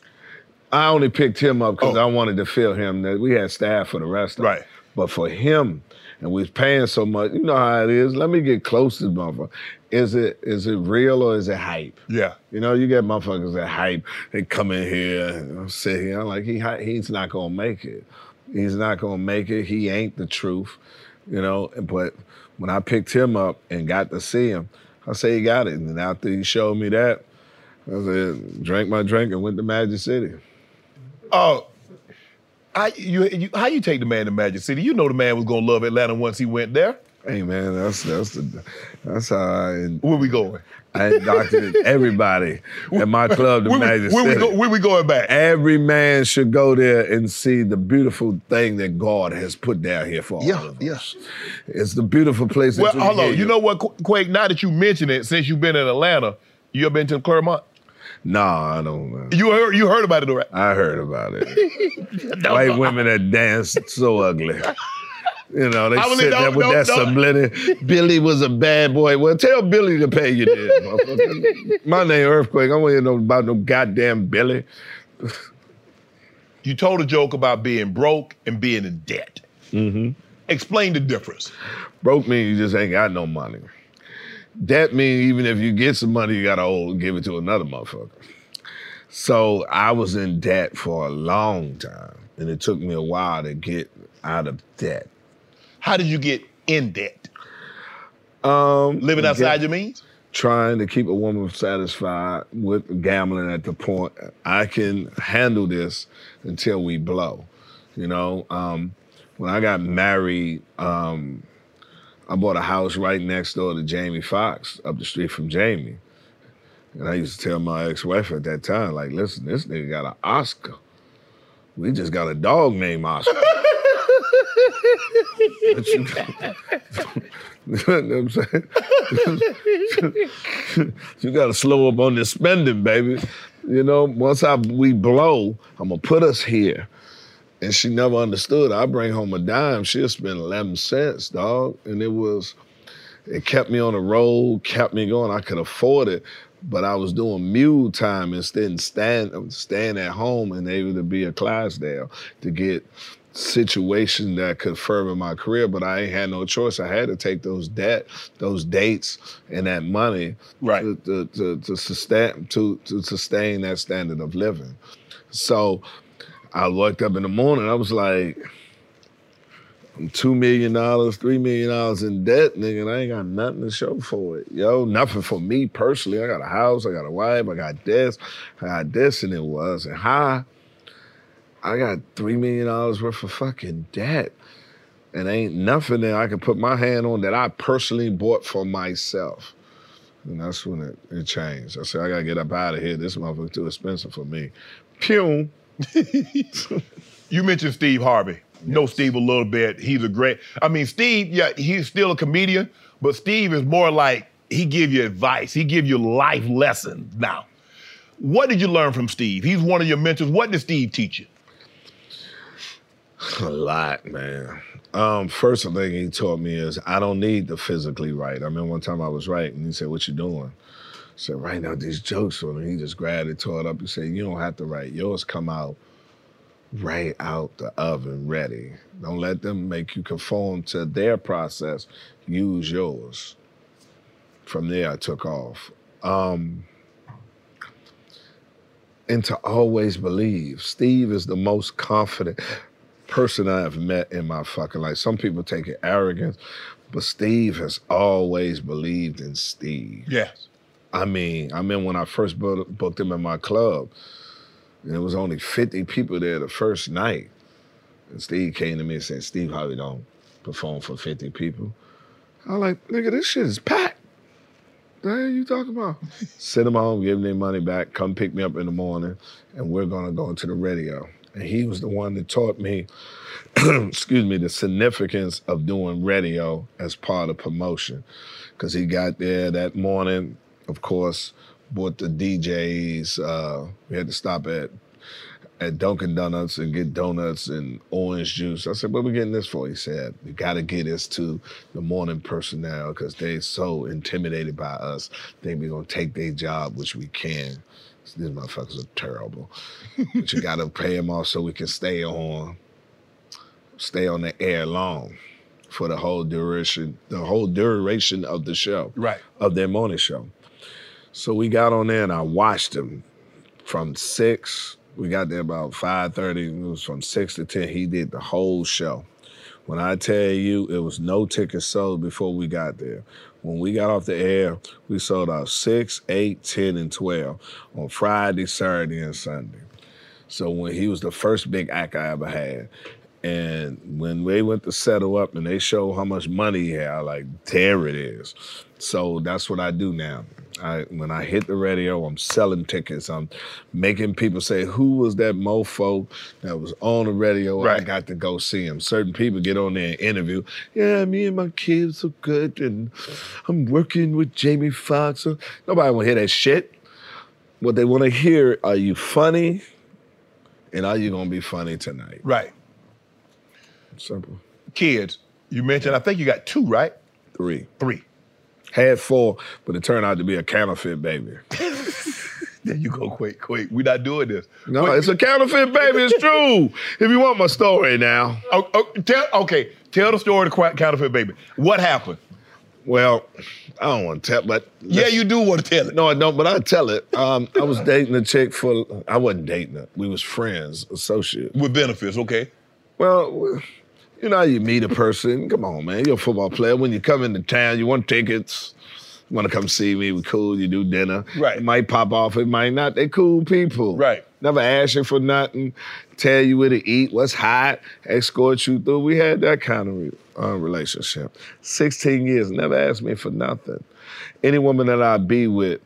I only picked him up because Oh. I wanted to feel him. That we had staff for the rest of Right. it. But for him, and we was paying so much, you know how it is. Let me get close to the motherfucker. Is it is it real or is it hype? Yeah. You know, you get motherfuckers that hype. They come in here and sit here. I'm like, he he's not gonna make it. He's not gonna make it. He ain't the truth. You know. But when I picked him up and got to see him, I say he got it. And then after he showed me that, I said, drank my drink and went to Magic City. Uh, oh, I you, you how you take the man to Magic City? You know the man was gonna love Atlanta once he went there. Hey man, that's that's the, that's how I Where we going? I indoctrinated everybody [LAUGHS] at my club, the Where, we- Magic where we City. go, where we going back? Every man should go there and see the beautiful thing that God has put down here for all Yeah, of yeah. us. It's the beautiful place. Well, you hold on. You know what, Qu- Quake? Now that you mention it, since you've been in Atlanta, you ever been to Clermont? Nah, I don't. know. You heard you heard about it, right? I heard about it. [LAUGHS] White women that dance so ugly. You know, they I believe- sit there with that don't- Billy was a bad boy. Well, tell Billy to pay you this. motherfucker. My name Earthquake. I don't want to know about no goddamn Billy. You told a joke about being broke and being in debt. Mm-hmm. Explain the difference. Broke means you just ain't got no money. Debt means even if you get some money, you gotta owe, give it to another motherfucker. So I was in debt for a long time, and it took me a while to get out of debt. How did you get in debt? Um, Living outside your means? trying to keep a woman satisfied with gambling at the point I can handle this until we blow. You know, um, when I got married, um, I bought a house right next door to Jamie Foxx, up the street from Jamie. And I used to tell my ex-wife at that time, like, listen, this nigga got an Oscar. We just got a dog named Oscar. [LAUGHS] You, know what I'm saying? [LAUGHS] you got to slow up on this spending, baby. You know, once I we blow, I'm gonna put us here. And she never understood. I bring home a dime, she'll spend 11 cents, dog. And it was it kept me on the road, kept me going. I could afford it, but I was doing mule time instead of stand, staying at home and able to be a Clydesdale to get situation that could further my career, but I ain't had no choice. I had to take those debt, those dates, and that money Right. to, to, to, to sustain to, to sustain that standard of living. So I woke up in the morning. I was like, I'm two million dollars, three million dollars in debt, nigga, and I ain't got nothing to show for it. Yo, nothing for me personally. I got a house, I got a wife, I got this, I got this, and it was and high. I got three million dollars worth of fucking debt. And ain't nothing that I can put my hand on that I personally bought for myself. And that's when it, it changed. I said, I gotta get up out of here. This motherfucker too expensive for me. Pew. [LAUGHS] You mentioned Steve Harvey. Know Steve a little bit. He's a great. I mean, Steve. Yeah, he's still a comedian, but Steve is more like he give you advice. He give you life lessons. Now, what did you learn from Steve? He's one of your mentors. What did Steve teach you? A lot, man. Um, first thing he taught me is I don't need to physically write. I mean, one time I was writing, and he said, "What you doing?" Said, "Writing out these jokes for me." He just grabbed it, tore it up. He said, "You don't have to write. Yours come out right out the oven, ready. Don't let them make you conform to their process. Use yours." From there, I took off. Um, and to always believe. Steve is the most confident person I have met in my fucking life. Some people take it arrogance, but Steve has always believed in Steve. Yes. I mean, I mean, when I first bu- booked him in my club, and it was only 50 people there the first night. And Steve came to me and said, Steve how Harvey don't perform for 50 people. I was like, nigga, this shit is packed. The hell you talking about? [LAUGHS] Send them home, give them their money back, come pick me up in the morning, and we're gonna go into the radio. And he was the one that taught me, [CLEARS THROAT] excuse me, the significance of doing radio as part of promotion. Cause he got there that morning, of course, bought the DJs. Uh, we had to stop at at Dunkin' Donuts and get donuts and orange juice. I said, what are we getting this for? He said, you gotta get this to the morning personnel because they're so intimidated by us. They we gonna take their job, which we can. These motherfuckers are terrible. but you gotta pay them off so we can stay on, stay on the air long for the whole duration, the whole duration of the show Right. of their morning show. So we got on there and I watched him from six. We got there about five thirty. It was from six to ten. He did the whole show. When I tell you, it was no tickets sold before we got there. When we got off the air, we sold out six, eight, ten, and twelve on Friday, Saturday, and Sunday. So when he was the first big act I ever had. And when they went to settle up and they show how much money he had, I like, there it is. So that's what I do now. I when I hit the radio, I'm selling tickets. I'm making people say, "Who was that mofo that was on the radio?" I got to go see him. Certain people get on there and interview. Yeah, me and my kids are good, and I'm working with Jamie Foxx. Nobody want to hear that shit. What they want to hear: Are you funny? And are you gonna be funny tonight? Right. Simple. Kids. You mentioned. I think you got two. Right. Three. Three. Had four, but it turned out to be a counterfeit baby. [LAUGHS] There you go. Quick, quick. We're not doing this. No, Wait, it's a counterfeit baby. It's true. If you want my story now. Oh, oh, tell, okay, tell the story of the counterfeit baby. What happened? Well, I don't want to tell, but Yeah, you do want to tell it. No, I don't, but I tell it. Um, I was dating a chick for. I wasn't dating her. We was friends, associates. With benefits, okay? Well, you know you meet a person. Come on, man. You're a football player. When you come into town, you want tickets. You want to come see me? We cool. You do dinner. Right. It might pop off. It might not. They cool people. Right. Never ask you for nothing. Tell you where to eat, what's hot, escort you through. We had that kind of re- uh, relationship. 16 years, never asked me for nothing. Any woman that I be with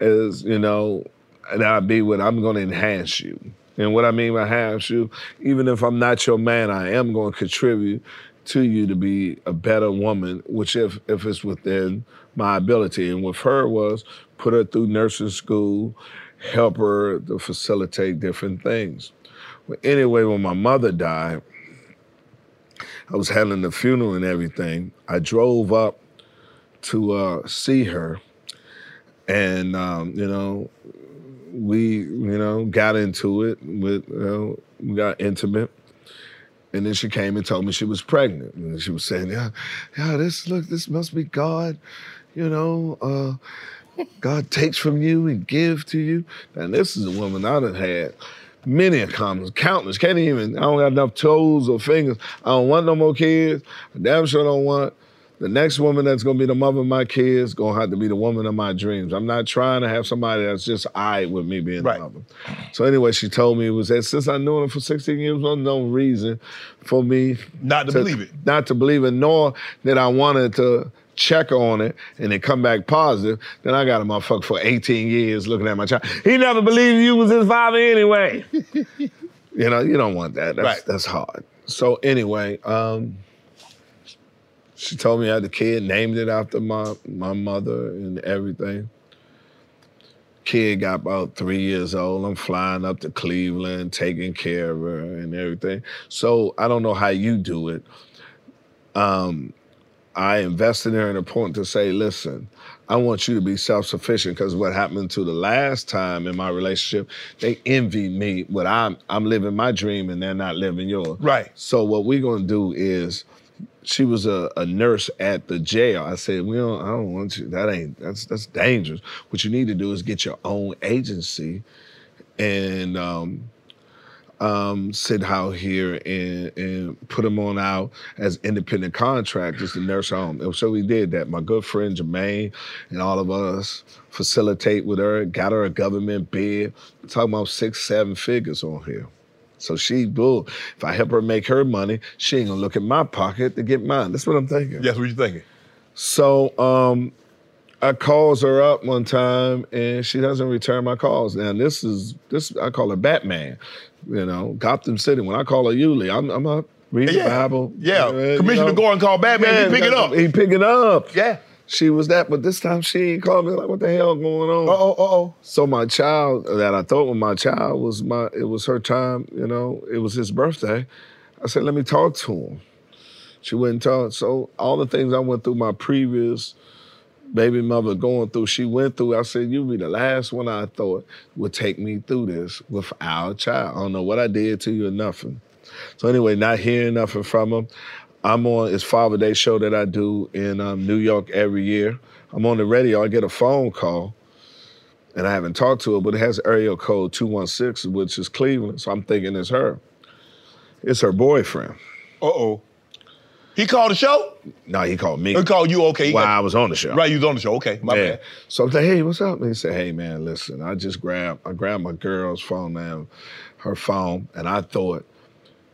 is, you know, that I be with, I'm going to enhance you. And what I mean by enhance you, even if I'm not your man, I am going to contribute to you to be a better woman, which if if it's within my ability. And with her was put her through nursing school, help her to facilitate different things. But anyway, when my mother died, I was handling the funeral and everything. I drove up to uh, see her, and um, you know, we you know got into it with you know we got intimate. And then she came and told me she was pregnant. And she was saying, Yeah, yeah, this look, this must be God, you know, uh, God takes from you and give to you. And this is a woman I done had many comments, countless. Can't even, I don't got enough toes or fingers. I don't want no more kids. I damn sure don't want the next woman that's gonna be the mother of my kids gonna have to be the woman of my dreams. I'm not trying to have somebody that's just I with me being Right. the mother. So anyway, she told me it was that since I knew her for 16 years, there was no reason for me Not to believe it. Not to believe it, nor that I wanted to check on it and it come back positive, then I got a motherfucker for 18 years looking at my child. He never believed you was his father anyway. [LAUGHS] you know, you don't want that. That's Right. that's hard. So anyway, um, she told me I had the kid, named it after my my mother and everything. Kid got about three years old. I'm flying up to Cleveland, taking care of her and everything. So I don't know how you do it. Um, I invested in her to the point to say, listen, I want you to be self-sufficient because what happened to the last time in my relationship, they envy me what I'm I'm living my dream and they're not living yours. Right. So what we're gonna do is she was a, a nurse at the jail. I said, we don't, I don't want you. That ain't that's that's dangerous. What you need to do is get your own agency and um, um, sit out here and, and put them on out as independent contractors to nurse home. And so we did that. My good friend Jermaine and all of us facilitate with her, got her a government bid. We're talking about six, seven figures on here. So she, bull. If I help her make her money, she ain't gonna look at my pocket to get mine. That's what I'm thinking. That's what you thinking. So um, I calls her up one time and she doesn't return my calls. Now this is this I call her Batman. You know, Gotham City. When I call her Yuli, I'm I'm up reading Yeah. the Bible. Yeah. uh, you Commissioner know. Gordon called Batman, he pick it up. He pick it up. Yeah. She was that, but this time she ain't called me like, what the hell going on? Uh oh, oh. So my child that I thought was my child was my it was her time, you know, it was his birthday. I said, let me talk to him. She wouldn't talk. So all the things I went through my previous baby mother going through, she went through. I said, you be the last one I thought would take me through this with our child. I don't know what I did to you or nothing. So anyway, not hearing nothing from him. I'm on it's Father Day show that I do in um, New York every year. I'm on the radio. I get a phone call, and I haven't talked to her, but it has area code 216, which is Cleveland. So I'm thinking it's her. It's her boyfriend. Uh oh. He called the show? No, he called me He called you, okay. while got- I was on the show. Right, you was on the show. Okay, my yeah. bad. So I'm like, hey, what's up? And he said, hey man, listen, I just grabbed I grabbed my girl's phone, man, her phone, and I thought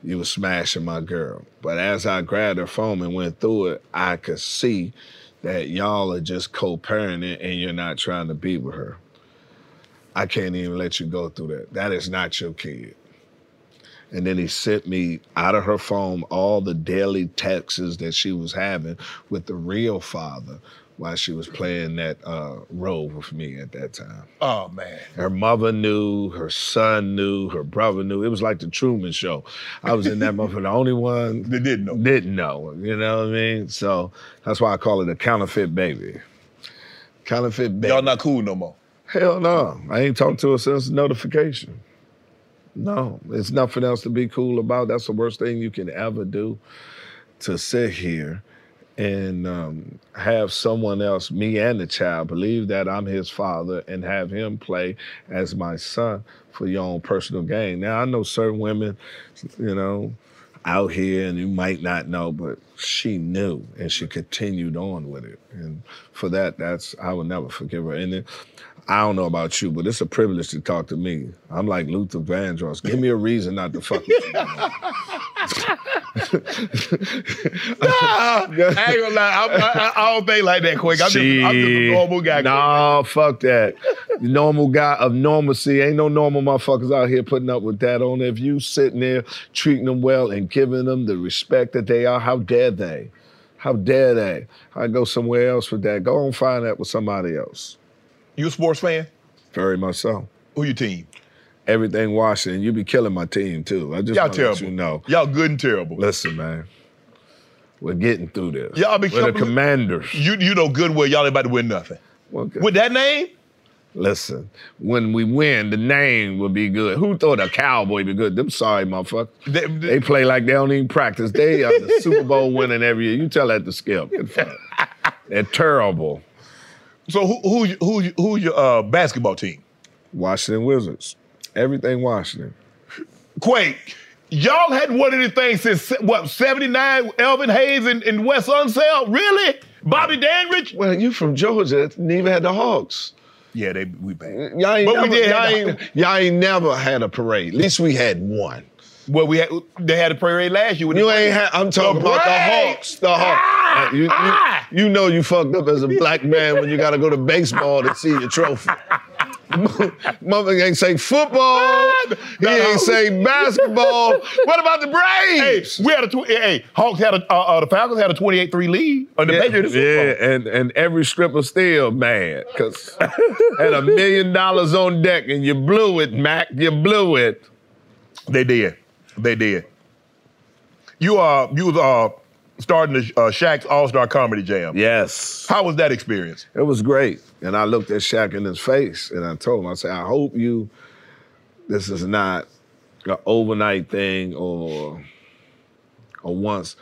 you was smashing my girl. But as I grabbed her phone and went through it, I could see that y'all are just co-parenting and you're not trying to be with her. I can't even let you go through that. That is not your kid. And then he sent me out of her phone all the daily texts that she was having with the real father while she was playing that uh, role with me at that time. Oh man. Her mother knew, her son knew, her brother knew. It was like the Truman Show. I was in that motherfucker, the only one [LAUGHS] They didn't know. didn't know. You know what I mean? So that's why I call it a counterfeit baby. Counterfeit baby. Y'all not cool no more. Hell no. I ain't talked to her since notification. No, it's nothing else to be cool about. That's the worst thing you can ever do to sit here and um, have someone else, me and the child, believe that I'm his father and have him play as my son for your own personal gain. Now, I know certain women, you know, out here and you might not know, but she knew and she continued on with it. And for that, that's, I will never forgive her. And then, I don't know about you, but it's a privilege to talk to me. I'm like Luther Vandross. Give me a reason not to fuck with you. [LAUGHS] [LAUGHS] I ain't gonna lie. I, I, I don't think like that quick. I'm just, I'm just a normal guy. Quick. No, fuck that. The normal guy of normalcy. Ain't no normal motherfuckers out here putting up with that on. If you sitting there treating them well and giving them the respect that they are, how dare they? How dare they? I go somewhere else with that. Go and find that with somebody else. You a sports fan? Very much so. Who your team? Everything Washington. You be killing my team too. I just Y'all terrible. you know. Y'all good and terrible. Listen, man. We're getting through this. Y'all be We're the commanders. You you know good well y'all ain't about to win nothing. Okay. With that name, Listen, when we win, the name will be good. Who thought a cowboy be good? Them sorry motherfuckers. They- They, play like they don't even practice. They are the [LAUGHS] Super Bowl winning every year. You tell that to Skip. [LAUGHS] They're terrible. So who who who who's your uh, basketball team? Washington Wizards. Everything Washington. Quake. Y'all hadn't won anything since what '79? Elvin Hayes and, and Wes Unseld, really? Bobby Dandridge? Well, you from Georgia, and even had the Hawks. Yeah, they we bad. Y'all ain't, But we did y'all, ain't, y'all ain't never had a parade. At least we had one. Well, we had they had a parade last year. With You ain't had. I'm talking The about the Hawks. The Hawks. Ah! you, you, Ah! you know you fucked up as a black man when you got to go to baseball to see your trophy. [LAUGHS] Mother ain't say football. He No, no. ain't say basketball. What about the Braves? Hey, we had a tw- hey Hawks had a uh, uh, the Falcons had a 28-3 lead on the yeah, yeah, and and every stripper still mad because had a million dollars on deck and you blew it, Mac. You blew it. They did. They did. You uh you was uh starting the uh, Shaq's All Star Comedy Jam. Yes. How was that experience? It was great. And I looked at Shaq in his face and I told him, I said, I hope you, this is not an overnight thing or, or once.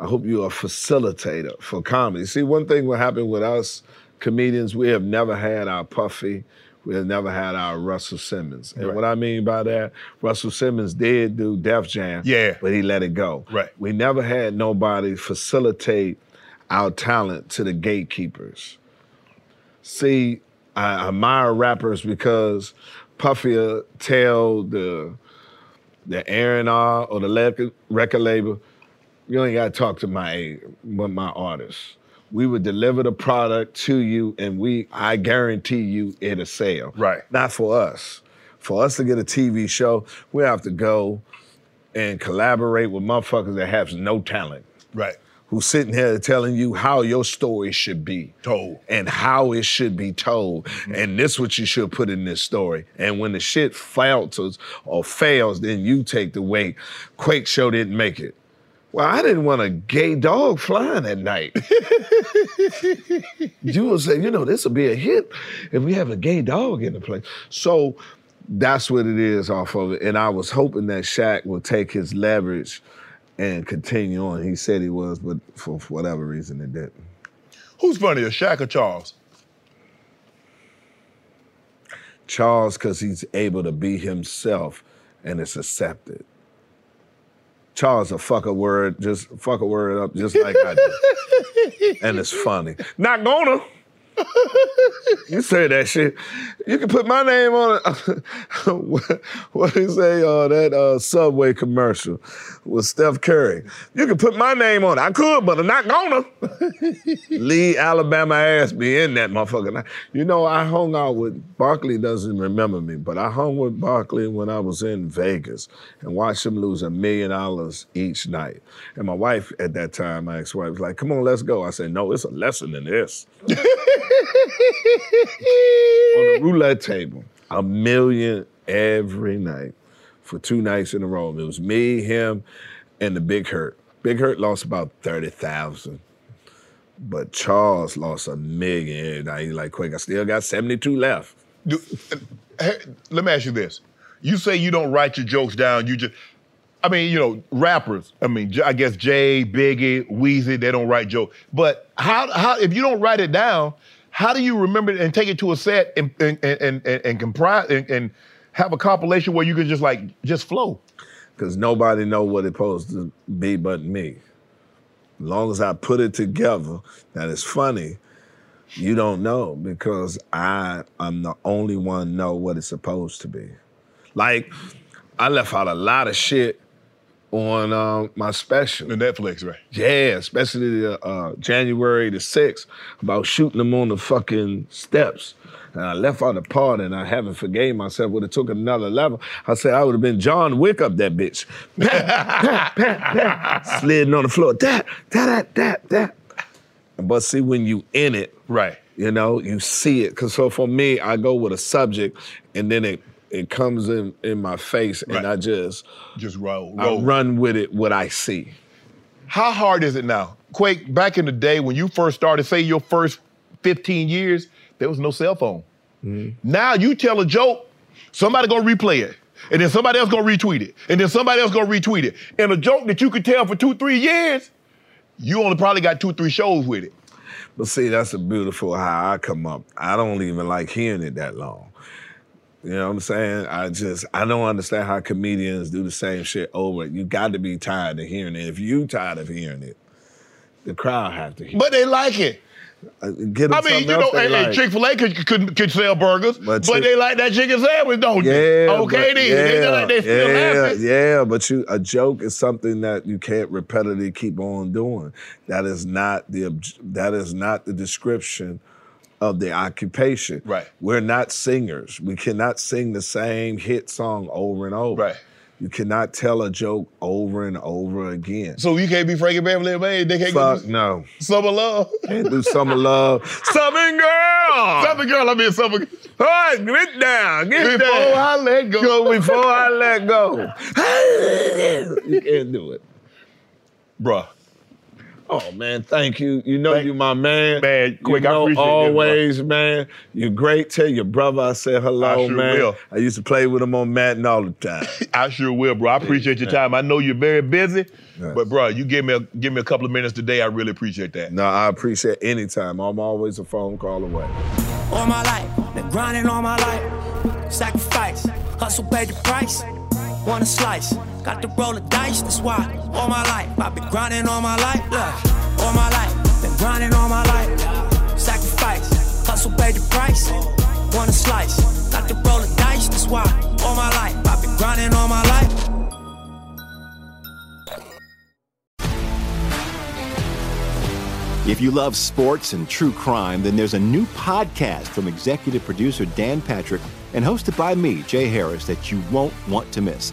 I hope you're a facilitator for comedy. See, one thing what happen with us comedians, we have never had our Puffy, we have never had our Russell Simmons. And Right. what I mean by that, Russell Simmons did do Def Jam, Yeah. but he let it go. Right. We never had nobody facilitate our talent to the gatekeepers. See, I admire rappers because Puffy tell the the A&R or the record label, you ain't gotta talk to my my artists. We would deliver the product to you, and we I guarantee you it'll sell. Right. Not for us. For us to get a TV show, we have to go and collaborate with motherfuckers that have no talent Right. who's sitting here telling you how your story should be Told. and how it should be told. Mm-hmm. And this what you should put in this story. And when the shit falters or fails, then you take the weight. Quake Show didn't make it. Well, I didn't want a gay dog flying at night. [LAUGHS] you would say, you know, this will be a hit if we have a gay dog in the place. So that's what it is off of it. And I was hoping that Shaq would take his leverage and continue on. He said he was, but for whatever reason, it didn't. Who's funnier, Shaq or Charles? Charles, because he's able to be himself and it's accepted. Charles a fuck a word, just fuck a word up just like I do. [LAUGHS] and it's funny. Not gonna. [LAUGHS] you say that shit. You can put my name on it. [LAUGHS] what do you say? Uh, that uh, Subway commercial with Steph Curry. You can put my name on it. I could, but I'm not gonna. [LAUGHS] Lee Alabama ass be in that motherfucker. You know, I hung out with Barkley. Doesn't remember me, but I hung with Barkley when I was in Vegas and watched him lose a million dollars each night. And my wife at that time, my ex-wife, was like, "Come on, let's go." I said, "No, it's a lesson in this." On the roulette table, a million every night for two nights in a row. It was me, him, and the Big Hurt. Big Hurt lost about thirty thousand. But Charles lost a million. He's like, quick, I still got 72 left. Do, hey, let me ask you this. You say you don't write your jokes down. You just, I mean, you know, rappers. I mean, I guess Jay, Biggie, Weezy, they don't write jokes. But how, how, if you don't write it down, how do you remember and take it to a set and and and and, and comprise and, and have a compilation where you can just like just flow? Because nobody know what it's supposed to be but me. As long as I put it together that is funny, you don't know because I am the only one know what it's supposed to be. Like, I left out a lot of shit on uh, my special. The Netflix, right? Yeah, especially the, uh, January the 6th, about shooting them on the fucking steps. And I left out the part and I haven't forgave myself. Would have took another level. I said I would have been John Wick up that bitch. Pat, pat, pat, pat. [LAUGHS] Sliding on the floor. That, that, that, that, that. But see, when you in it, Right. you know, you see it. Cause so for me, I go with a subject and then it it comes in in my face and Right. I just Just roll. roll. I run with it what I see. How hard is it now? Quake, back in the day when you first started, say your first 15 years, there was no cell phone. Mm-hmm. Now you tell a joke, somebody gonna replay it. And then somebody else gonna retweet it. And then somebody else gonna retweet it. And a joke that you could tell for two, three years, you only probably got two, three shows with it. But see, that's a beautiful how I come up. I don't even like hearing it that long. You know what I'm saying? I just I don't understand how comedians do the same shit over. You got to be tired of hearing it. If you tired of hearing it, the crowd have to hear. It. But they like it. Uh, 'em I mean, you know, hey, like. Chick-fil-A could, could, could sell burgers, but, But they like that chicken sandwich, don't Yeah. they? Okay, then. They, like they still yeah, yeah, but you a joke is something that you can't repetitively keep on doing. That is not the that is not the description of the occupation. Right. We're not singers. We cannot sing the same hit song over and over. Right. You cannot tell a joke over and over again. So you can't be Frankie Beverly and Maze. They can't Fuck get no. Summer Love. Can't do summer love. [LAUGHS] Southern girl. Summer Girl, I mean Summer All right, get down. Get down. Before down. I let go. go before I let go. [LAUGHS] you can't do it. Bruh. Oh man, thank you. You know Thank- you my man. Man, Quick, you I know appreciate that, always, man. You're great. Tell your brother I said hello, I sure man. will. I used to play with him on Madden all the time. [LAUGHS] I sure will, bro. I appreciate your time. I know you're very busy, Yes. but bro, you give me a, give me a couple of minutes today. I really appreciate that. no, I appreciate any time. I'm always a phone call away. all my life. Been grinding all my life. Sacrifice, hustle paid the price. Want a slice, got to roll the dice. That's why all my life I've been grinding all my life. Look, all my life, been grinding all my life. Sacrifice, hustle paid the price. Want a slice, got to roll the dice. That's why all my life I've been grinding all my life. If you love sports and true crime, then there's a new podcast from executive producer Dan Patrick and hosted by me, Jay Harris, that you won't want to miss.